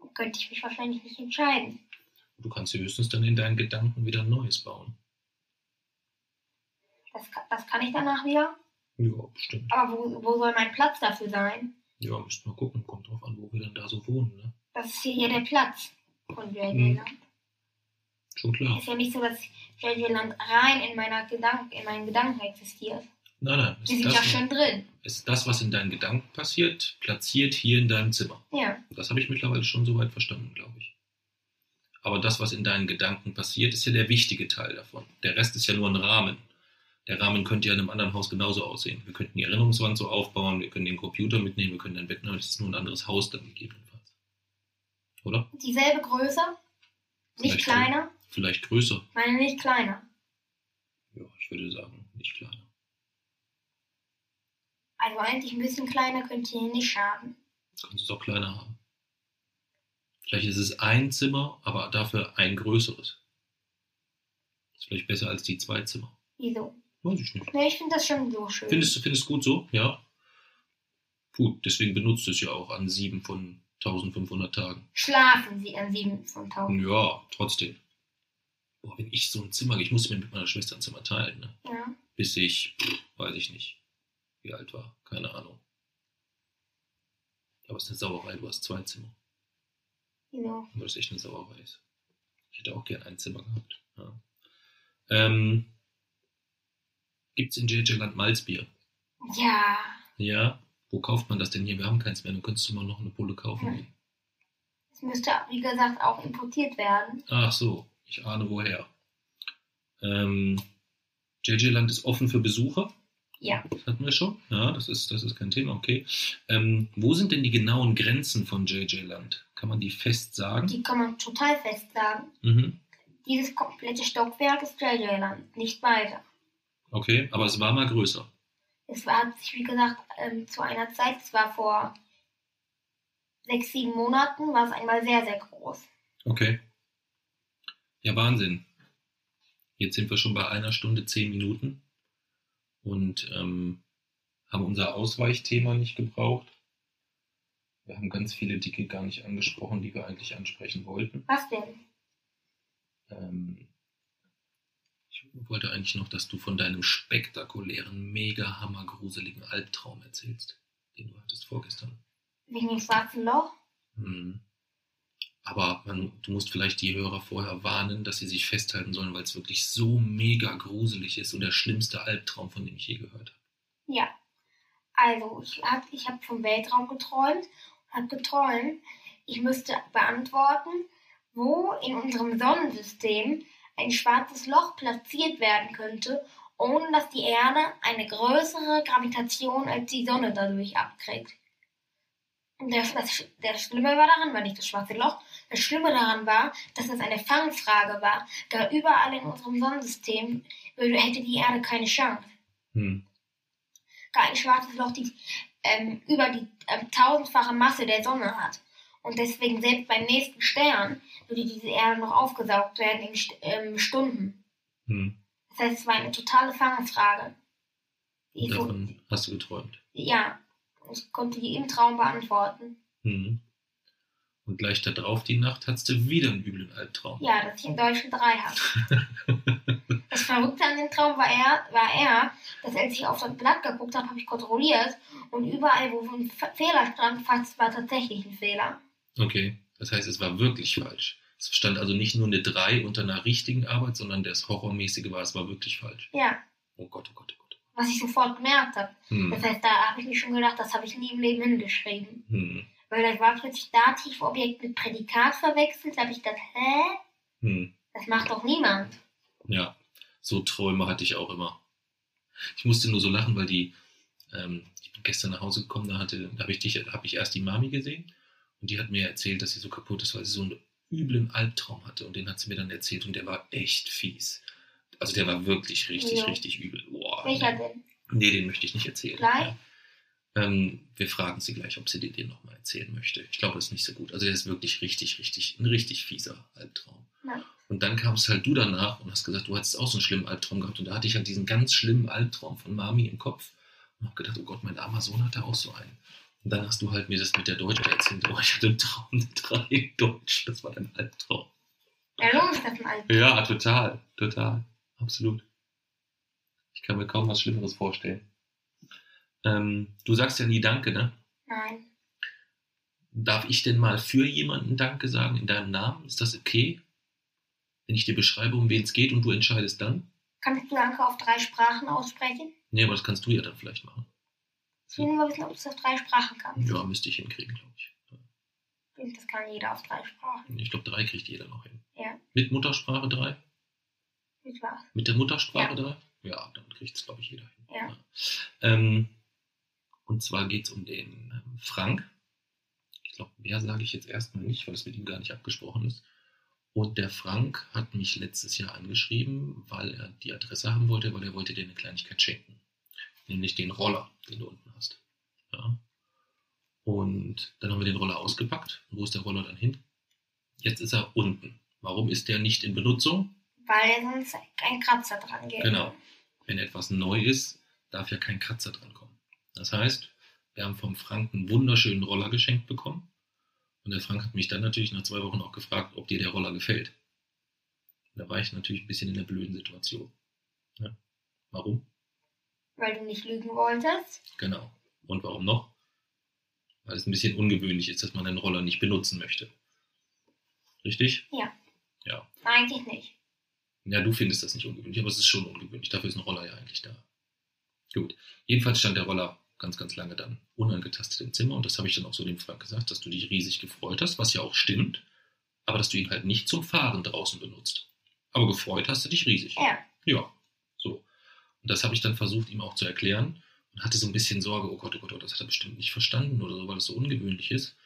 Dann könnte ich mich wahrscheinlich nicht entscheiden. Du kannst höchstens dann in deinen Gedanken wieder ein neues bauen. Das, das kann ich danach wieder. Ja, bestimmt. Aber wo, wo soll mein Platz dafür sein? Ja, müssen wir gucken. Kommt drauf an, wo wir dann da so wohnen. Ne? Das ist hier der Platz von JJ Hm. Land. Schon klar. Ist ja nicht so, dass JJ Land rein in, meiner Gedank in meinen Gedanken existiert. Nein, nein. Ist sind das, ja schon drin. ist das, was in deinen Gedanken passiert, platziert hier in deinem Zimmer. Ja. Das habe ich mittlerweile schon soweit verstanden, glaube ich. Aber das, was in deinen Gedanken passiert, ist ja der wichtige Teil davon. Der Rest ist ja nur ein Rahmen. Der Rahmen könnte ja in einem anderen Haus genauso aussehen. Wir könnten die Erinnerungswand so aufbauen, wir können den Computer mitnehmen, wir können dein Bett nehmen, es ist nur ein anderes Haus dann gegebenenfalls. Oder? Dieselbe Größe. Nicht Vielleicht kleiner. Vielleicht größer. Meine nicht kleiner. Ja, ich würde sagen, nicht kleiner. Also eigentlich ein bisschen kleiner könnte hier nicht schaden. Kannst es auch kleiner haben. Vielleicht ist es ein Zimmer, aber dafür ein größeres. Ist vielleicht besser als die zwei Zimmer. Wieso? Weiß ich nicht. Ne, ich finde das schon so schön. Findest du findest gut so? Ja. Gut, deswegen benutzt du es ja auch an sieben von 1500 Tagen. Schlafen sie an sieben von tausend. Ja, trotzdem. Boah, wenn ich so ein Zimmer, ich musste mir mit meiner Schwester ein Zimmer teilen, ne? Ja. bis ich, weiß ich nicht, wie alt war, keine Ahnung. Aber es ist eine Sauerei, du hast zwei Zimmer. Wieso? Weil das echt eine Sauerei ist. Ich hätte auch gern ein Zimmer gehabt. Ja. Ähm, Gibt es in JJ Land Malzbier? Ja. Ja. Wo kauft man das denn hier? Wir haben keins mehr. Du könntest du mal noch eine Pulle kaufen. Es müsste, wie gesagt, auch importiert werden. Ach so, ich ahne woher. Ähm, JJ Land ist offen für Besucher. Ja. Das hatten wir schon. Ja, das ist, das ist kein Thema, okay. Ähm, wo sind denn die genauen Grenzen von JJ Land? Kann man die fest sagen? Die kann man total fest sagen. Mhm. Dieses komplette Stockwerk ist JJ Land, nicht weiter. Okay, aber es war mal größer. Es war, wie gesagt, ähm, zu einer Zeit, es war vor sechs, sieben Monaten, war es einmal sehr, sehr groß. Okay. Ja, Wahnsinn. Jetzt sind wir schon bei einer Stunde zehn Minuten und ähm, haben unser Ausweichthema nicht gebraucht. Wir haben ganz viele Dicke gar nicht angesprochen, die wir eigentlich ansprechen wollten. Was denn? Ähm, wollte eigentlich noch, dass du von deinem spektakulären, mega hammergruseligen Albtraum erzählst, den du hattest vorgestern. Wegen dem schwarzen Loch? Mhm. Aber man, du musst vielleicht die Hörer vorher warnen, dass sie sich festhalten sollen, weil es wirklich so mega gruselig ist und der schlimmste Albtraum, von dem ich je gehört habe. Ja. Also, ich habe ich hab vom Weltraum geträumt und habe geträumt, ich müsste beantworten, wo in unserem Sonnensystem ein schwarzes Loch platziert werden könnte, ohne dass die Erde eine größere Gravitation als die Sonne dadurch abkriegt. Und das, das, das Schlimme war daran, war nicht das schwarze Loch, das Schlimme daran war, dass es eine Fangfrage war, da überall in unserem Sonnensystem hätte die Erde keine Chance Hm. gar ein schwarzes Loch, die ähm, über die ähm, tausendfache Masse der Sonne hat. Und deswegen selbst beim nächsten Stern würde diese Erde noch aufgesaugt werden in St ähm, Stunden. Hm. Das heißt, es war eine totale Fangfrage. Die so, Davon hast du geträumt. ja, ich konnte die im Traum beantworten. Hm. Und gleich darauf die Nacht hattest du wieder einen üblen Albtraum. Ja, dass ich in Deutschen drei habe. [laughs] Das Verrückte an dem Traum war er, war er, dass als ich auf das Blatt geguckt habe, habe ich kontrolliert und überall, wo ein Fehler stand, fast war tatsächlich ein Fehler. Okay, das heißt, es war wirklich falsch. Es stand also nicht nur eine 3 unter einer richtigen Arbeit, sondern das Horrormäßige war, es war wirklich falsch. Ja, Oh Gott, oh Gott, oh Gott. was ich sofort gemerkt habe. Hm. Das heißt, da habe ich mir schon gedacht, das habe ich nie im Leben hingeschrieben. Hm. Weil das war plötzlich Dativobjekt mit Prädikat verwechselt. Da habe ich gedacht, hä? Hm. Das macht doch niemand. Ja, so Träume hatte ich auch immer. Ich musste nur so lachen, weil die, ähm, ich bin gestern nach Hause gekommen, da, hatte, da habe ich, dich- da hab ich erst die Mami gesehen und die hat mir erzählt, dass sie so kaputt ist, weil sie so einen üblen Albtraum hatte und den hat sie mir dann erzählt und der war echt fies. Also der war wirklich richtig, Ja. richtig übel. Boah, Welcher nee. denn? Nee, den möchte ich nicht erzählen. Gleich? Ja. Ähm, wir fragen sie gleich, ob sie dir den nochmal erzählen möchte. Ich glaube, das ist nicht so gut. Also der ist wirklich richtig, richtig, ein richtig fieser Albtraum. Ja. Und dann kamst halt du danach und hast gesagt, du hattest auch so einen schlimmen Albtraum gehabt. Und da hatte ich halt diesen ganz schlimmen Albtraum von Mami im Kopf. Und habe gedacht, oh Gott, mein armer Sohn hatte auch so einen. Und dann hast du halt mir das mit der Deutsch erzählt. Oh, ich hatte einen Traum, eine 3 in Deutsch. Das war dein Albtraum. Ja, ein Albtraum. Ja, total, total. Absolut. Ich kann mir kaum was Schlimmeres vorstellen. Ähm, du sagst ja nie Danke, ne? Nein. Darf ich denn mal für jemanden Danke sagen in deinem Namen? Ist das okay? Wenn ich dir beschreibe, um wen es geht und du entscheidest dann? Kannst du Danke auf drei Sprachen aussprechen? Nee, aber das kannst du ja dann vielleicht machen. Ich will nur wissen, ob du es auf drei Sprachen kannst. Ja, müsste ich hinkriegen, glaube ich. Das kann jeder auf drei Sprachen. Ich glaube, drei kriegt jeder noch hin. Ja. Mit Muttersprache drei? Mit was? Mit der Muttersprache Ja. drei? Ja, dann kriegt es, glaube ich, jeder hin. Ja. Ähm, und zwar geht es um den ähm, Frank. Ich glaube, mehr sage ich jetzt erstmal nicht, weil es mit ihm gar nicht abgesprochen ist. Und der Frank hat mich letztes Jahr angeschrieben, weil er die Adresse haben wollte, weil er wollte dir eine Kleinigkeit schenken. Nämlich den Roller, den du unten hast. Ja. Und dann haben wir den Roller ausgepackt. Wo ist der Roller dann hin? Jetzt ist er unten. Warum ist der nicht in Benutzung? Weil sonst ein Kratzer dran geht. Genau. Wenn etwas neu ist, darf ja kein Kratzer dran kommen. Das heißt, wir haben vom Frank einen wunderschönen Roller geschenkt bekommen. Und der Frank hat mich dann natürlich nach zwei Wochen auch gefragt, ob dir der Roller gefällt. Da war ich natürlich ein bisschen in der blöden Situation. Ja. Warum? Weil du nicht lügen wolltest. Genau. Und warum noch? Weil es ein bisschen ungewöhnlich ist, dass man einen Roller nicht benutzen möchte. Richtig? Ja. Ja. Eigentlich nicht. Ja, du findest das nicht ungewöhnlich, aber es ist schon ungewöhnlich. Dafür ist ein Roller ja eigentlich da. Gut. Jedenfalls stand der Roller ganz, ganz lange dann unangetastet im Zimmer und das habe ich dann auch so dem Frank gesagt, dass du dich riesig gefreut hast, was ja auch stimmt, aber dass du ihn halt nicht zum Fahren draußen benutzt. Aber gefreut hast du dich riesig. Ja. Ja, das habe ich dann versucht, ihm auch zu erklären und hatte so ein bisschen Sorge, oh Gott, oh Gott, oh, das hat er bestimmt nicht verstanden oder so, weil es so ungewöhnlich ist.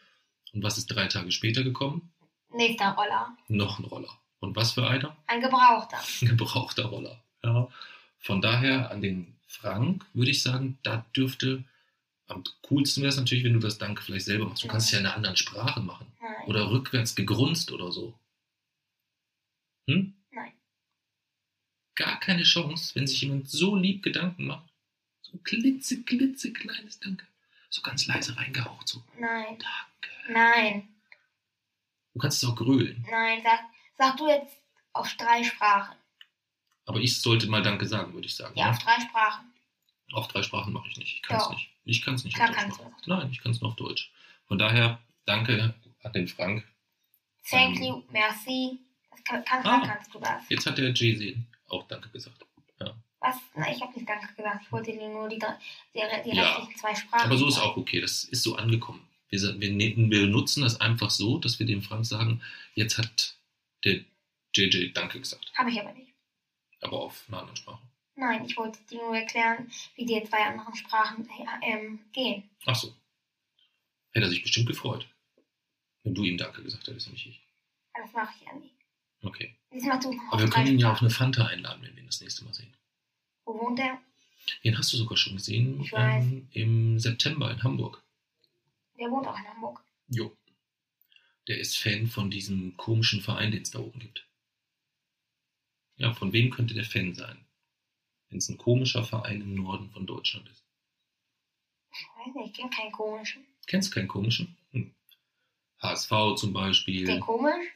Und was ist drei Tage später gekommen? Nächster Roller. Noch ein Roller. Und was für einer? Ein Gebrauchter. [laughs] ein gebrauchter Roller. Ja. Von daher an den Frank würde ich sagen, da dürfte am coolsten wäre es natürlich, wenn du das Danke vielleicht selber machst. Du kannst es ja in einer anderen Sprache machen. Nein. Oder rückwärts gegrunzt oder so. Hm? Gar keine Chance, wenn sich jemand so lieb Gedanken macht. So ein klitze, klitze kleines Danke. So ganz leise reingehaucht. So, Nein. Danke. Nein. Du kannst es auch grölen. Nein. Sag, sag du jetzt auf drei Sprachen. Aber ich sollte mal Danke sagen, würde ich sagen. Ja, ne? auf drei Sprachen. Auf drei Sprachen mache ich nicht. Ich kann es nicht. Ich kann es nicht Klar kannst du. Nein, ich kann es nur auf Deutsch. Von daher, danke an den Frank. Thank Ähm. you, merci. Das kann, kann, Ah. kannst du das. Jetzt hat der Jay-Z auch Danke gesagt. Was? Nein, ich habe nicht Danke gesagt. Ich wollte dir nur die, die, die Ja. restlichen zwei Sprachen. Aber so ist auch okay. Das ist so angekommen. Wir, wir, ne- wir nutzen das einfach so, dass wir dem Frank sagen, jetzt hat der JJ Danke gesagt. Habe ich aber nicht. Aber auf einer anderen Sprache. Nein, ich wollte dir nur erklären, wie die zwei anderen Sprachen ähm, gehen. Ach so. Hätte er sich bestimmt gefreut. Wenn du ihm Danke gesagt hättest, nicht ich. Das mache ich ja nie. Okay. Aber wir können ihn ja auf eine Fanta einladen, wenn wir ihn das nächste Mal sehen. Wo wohnt der? Den hast du sogar schon gesehen Ich weiß. ähm, im September in Hamburg. Der wohnt auch in Hamburg. Jo. Der ist Fan von diesem komischen Verein, den es da oben gibt. Ja, von wem könnte der Fan sein? Wenn es ein komischer Verein im Norden von Deutschland ist. Ich weiß nicht, ich kenne keinen komischen. Kennst du keinen komischen? HSV zum Ist der Beispiel. komisch?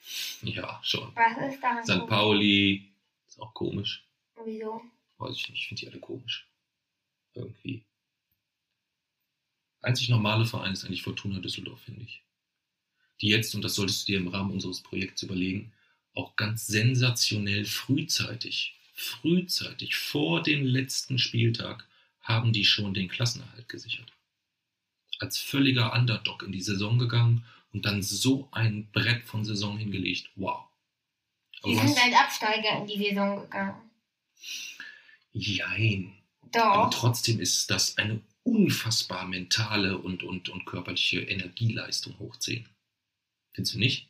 Ja, schon. Was ist daran St. Pauli. Ist auch komisch. Wieso? Weiß ich nicht. Ich finde die alle komisch. Irgendwie. Einzig normale Verein ist eigentlich Fortuna Düsseldorf, finde ich. Die jetzt, und das solltest du dir im Rahmen unseres Projekts überlegen, auch ganz sensationell frühzeitig, frühzeitig vor dem letzten Spieltag haben die schon den Klassenerhalt gesichert. Als völliger Underdog in die Saison gegangen und dann so ein Brett von Saison hingelegt. Wow. Aber Die sind als Absteiger in die Saison gegangen. Jein. Aber Doch. trotzdem ist das eine unfassbar mentale und, und, und körperliche Energieleistung hoch 10. Findest du nicht?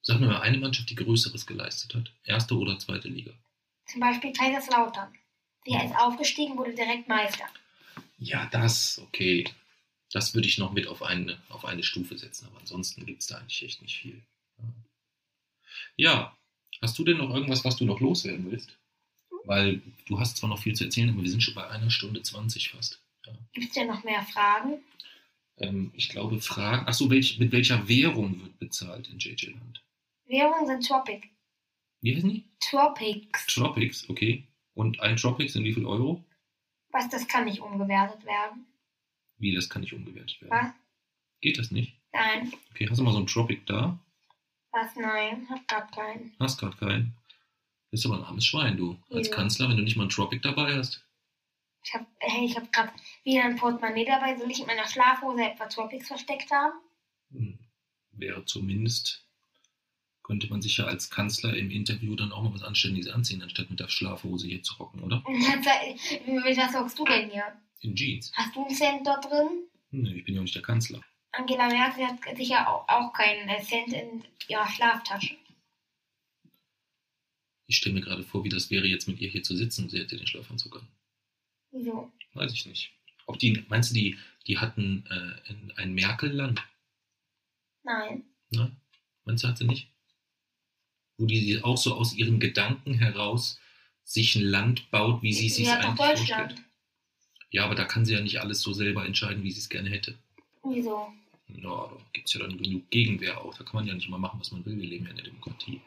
Sag mir mal eine Mannschaft, die Größeres geleistet hat. Erste oder zweite Liga. Zum Beispiel Kaiserslautern. Die ist aufgestiegen, wurde direkt Meister. Ja, das, okay. Das würde ich noch mit auf eine, auf eine Stufe setzen, aber ansonsten gibt es da eigentlich echt nicht viel. Ja, hast du denn noch irgendwas, was du noch loswerden willst? Weil du hast zwar noch viel zu erzählen, aber wir sind schon bei einer Stunde 20 fast. Gibt es denn noch mehr Fragen? Ähm, ich glaube, Fragen. Achso, welch, mit welcher Währung wird bezahlt in JJ Land? Währungen sind Tropic. Wie heißen die? Tropics. Tropics, okay. Und ein Tropics sind wie viel Euro? Was, das kann nicht umgewertet werden. Wie, das kann nicht umgewertet werden. Was? Geht das nicht? Nein. Okay, hast du mal so einen Tropic da? Was? Nein. Hab grad keinen. Hast gerade keinen. Bist aber ein armes Schwein, du. Als Ja. Kanzler, wenn du nicht mal einen Tropic dabei hast. Ich hab, hey, ich hab grad wieder ein Portemonnaie dabei. Soll ich in meiner Schlafhose etwa Tropics versteckt haben? Hm, Wäre zumindest, könnte man sich ja als Kanzler im Interview dann auch mal was Anständiges anziehen, anstatt mit der Schlafhose hier zu rocken, oder? [laughs] Was sagst du denn hier? In Jeans. Hast du einen Cent dort drin? Nö, ich bin ja auch nicht der Kanzler. Angela Merkel hat sicher auch, auch keinen äh, Cent in ihrer Schlaftasche. Ich stelle mir gerade vor, wie das wäre, jetzt mit ihr hier zu sitzen und sie hätte den Schlafanzug an. Wieso? Weiß ich nicht. Ob die, meinst du, die, die hatten äh, in ein Merkel-Land? Nein. Ne? Meinst du, hat sie nicht? Wo die auch so aus ihren Gedanken heraus sich ein Land baut, wie sie es sich Sie hat doch eigentlich Deutschland. vorstellt. Ja, aber da kann sie ja nicht alles so selber entscheiden, wie sie es gerne hätte. Wieso? Ja, da gibt es ja dann genug Gegenwehr auch. Da kann man ja nicht mal machen, was man will. Wir leben ja in der Demokratie.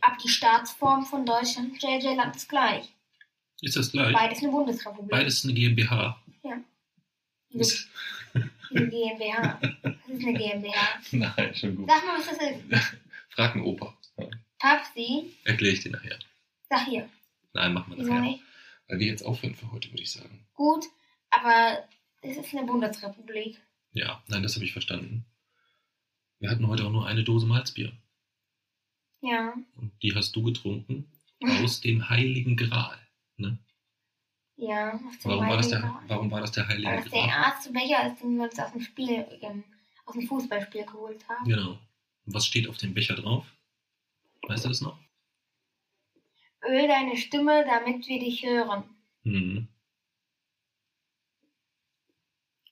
Ab die Staatsform von Deutschland JJ Land ist gleich. Ist das gleich? Beides eine Bundesrepublik. Beides eine GmbH. Wieso Ist, eine GmbH? Das ist eine GmbH. [laughs] nein, schon gut. Sag mal, was das ist. [laughs] Frag einen Opa. Ja. Papsi, Erkläre ich dir nachher. sag hier. Nein, machen wir nachher. nicht? Weil wir jetzt aufhören für heute, würde ich sagen. Gut, aber es ist eine Bundesrepublik. Ja, nein, das habe ich verstanden. Wir hatten heute auch nur eine Dose Malzbier. Ja. Und die hast du getrunken [laughs] aus dem Heiligen Gral. Ne? Ja, aus dem Warum, war das Heiligen der, Gral. warum war das der Heilige Weil das der Gral? erste Becher ist, den wir uns aus dem Spiel, ähm, aus dem Fußballspiel geholt haben. Genau. Und was steht auf dem Becher drauf? Weißt du das noch? Öl deine Stimme, damit wir dich hören. Mhm.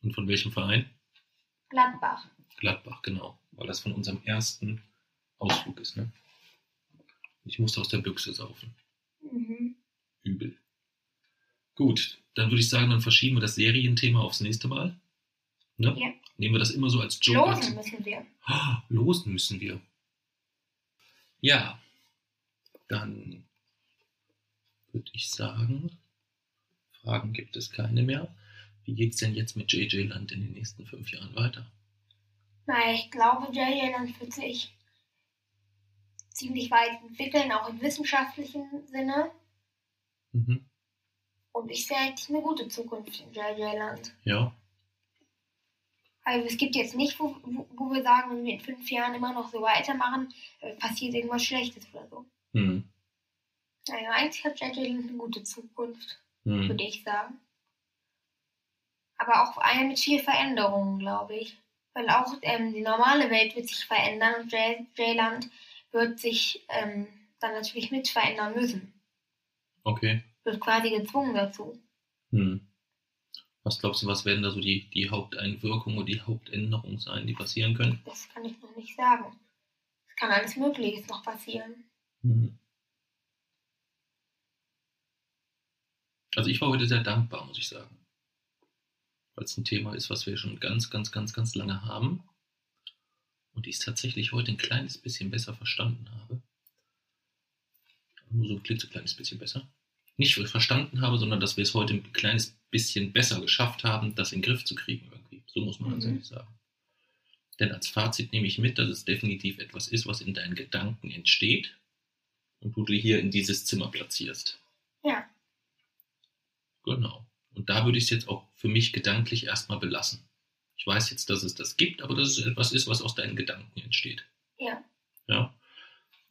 Und von welchem Verein? Gladbach. Gladbach, genau. Weil das von unserem ersten Ausflug ist, ne? Ich musste aus der Büchse saufen. Mhm. Übel. Gut, dann würde ich sagen, dann verschieben wir das Serienthema aufs nächste Mal. Ne? Ja. Nehmen wir das immer so als Joke. Losen müssen wir. [gasps] Losen müssen wir. Ja, dann würde ich sagen, Fragen gibt es keine mehr. Wie geht's denn jetzt mit JJ Land in den nächsten fünf Jahren weiter? Naja, ich glaube, JJ Land wird sich ziemlich weit entwickeln, auch im wissenschaftlichen Sinne. Mhm. Und ich sehe eigentlich eine gute Zukunft in JJ Land. Ja, Also es gibt jetzt nicht, wo, wo, wir sagen, wenn wir in fünf Jahren immer noch so weitermachen, äh, passiert irgendwas Schlechtes oder so. hm. Also eigentlich hat Land eine gute Zukunft, Hm. würde ich sagen. Aber auch eine mit viel Veränderungen, glaube ich. Weil auch ähm, die normale Welt wird sich verändern und JJ Land wird sich ähm, dann natürlich mit verändern müssen. Okay. Wird quasi gezwungen dazu. Hm. Was glaubst du, was werden da so die, die Haupteinwirkungen und die Hauptänderungen sein, die passieren können? Das kann ich noch nicht sagen. Es kann alles Mögliche noch passieren. Hm. Also ich war heute sehr dankbar, muss ich sagen. Weil es ein Thema ist, was wir schon ganz, ganz, ganz, ganz lange haben. Und ich es tatsächlich heute ein kleines bisschen besser verstanden habe. Nur so ein klitzekleines bisschen besser. Nicht verstanden habe, sondern dass wir es heute ein kleines bisschen besser geschafft haben, das in den Griff zu kriegen irgendwie. So muss man Mhm. ehrlich sagen. Denn als Fazit nehme ich mit, dass es definitiv etwas ist, was in deinen Gedanken entsteht und du dir hier in dieses Zimmer platzierst. Ja. Genau. Und da würde ich es jetzt auch für mich gedanklich erstmal belassen. Ich weiß jetzt, dass es das gibt, aber dass es etwas ist, was aus deinen Gedanken entsteht. Ja. Ja.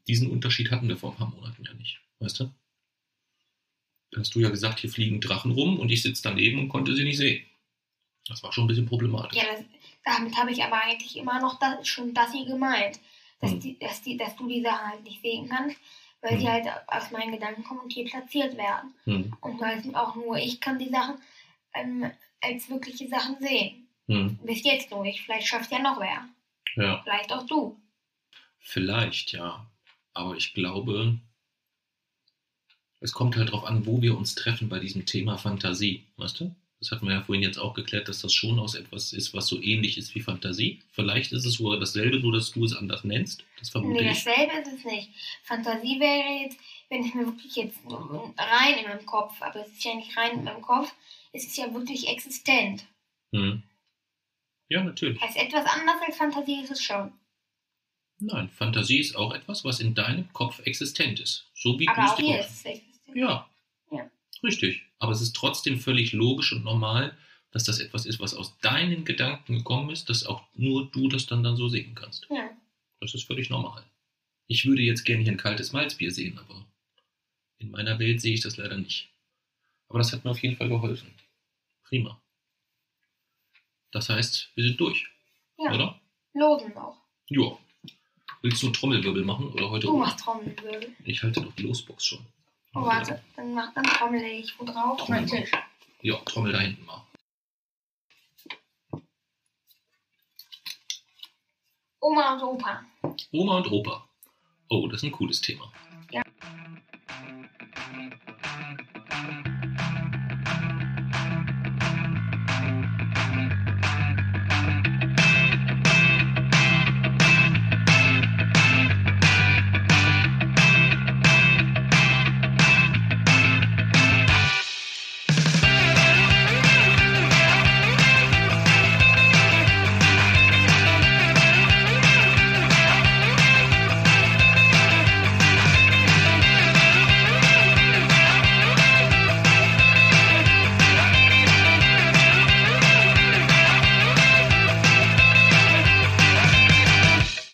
Diesen Unterschied hatten wir vor ein paar Monaten ja nicht. Weißt du? Da hast du ja gesagt, hier fliegen Drachen rum und ich sitze daneben und konnte sie nicht sehen. Das war schon ein bisschen problematisch. Ja, das, damit habe ich aber eigentlich immer noch das, schon das hier gemeint. Dass, Hm. die, dass, die, dass du die Sachen halt nicht sehen kannst, weil sie Hm. halt aus meinen Gedanken kommen und hier platziert werden. Hm. Und halt auch nur ich kann die Sachen ähm, als wirkliche Sachen sehen. Hm. Bis jetzt nur ich. Vielleicht schafft ja noch wer. Ja. Vielleicht auch du. Vielleicht, ja. Aber ich glaube, es kommt halt darauf an, wo wir uns treffen bei diesem Thema Fantasie. Weißt du? Das hatten wir ja vorhin jetzt auch geklärt, dass das schon aus etwas ist, was so ähnlich ist wie Fantasie. Vielleicht ist es sogar dasselbe, nur dass du es anders nennst. Das vermute Nee, ich. dasselbe ist es nicht. Fantasie wäre jetzt, wenn ich mir wirklich jetzt rein in meinem Kopf, aber es ist ja nicht rein in meinem Kopf, es ist ja wirklich existent. Hm. Ja, natürlich. Heißt etwas anders als Fantasie ist es schon. Nein, Fantasie ist auch etwas, was in deinem Kopf existent ist. So wie du Aber es auch hier ist es existent. Ja. Richtig. Aber es ist trotzdem völlig logisch und normal, dass das etwas ist, was aus deinen Gedanken gekommen ist, dass auch nur du das dann, dann so sehen kannst. Ja. Das ist völlig normal. Ich würde jetzt gerne hier ein kaltes Malzbier sehen, aber in meiner Welt sehe ich das leider nicht. Aber das hat mir auf jeden Fall geholfen. Prima. Das heißt, wir sind durch, ja. oder? Losen auch. Ja. Willst du Trommelwirbel machen oder heute? Du machst Trommelwirbel. Ich halte doch die Losbox schon. Oh, warte, dann, mach, dann trommel ich. Wo drauf? Trommel mein Tisch. Ja, trommel da hinten mal. Oma und Opa. Oma und Opa. Oh, das ist ein cooles Thema. Ja.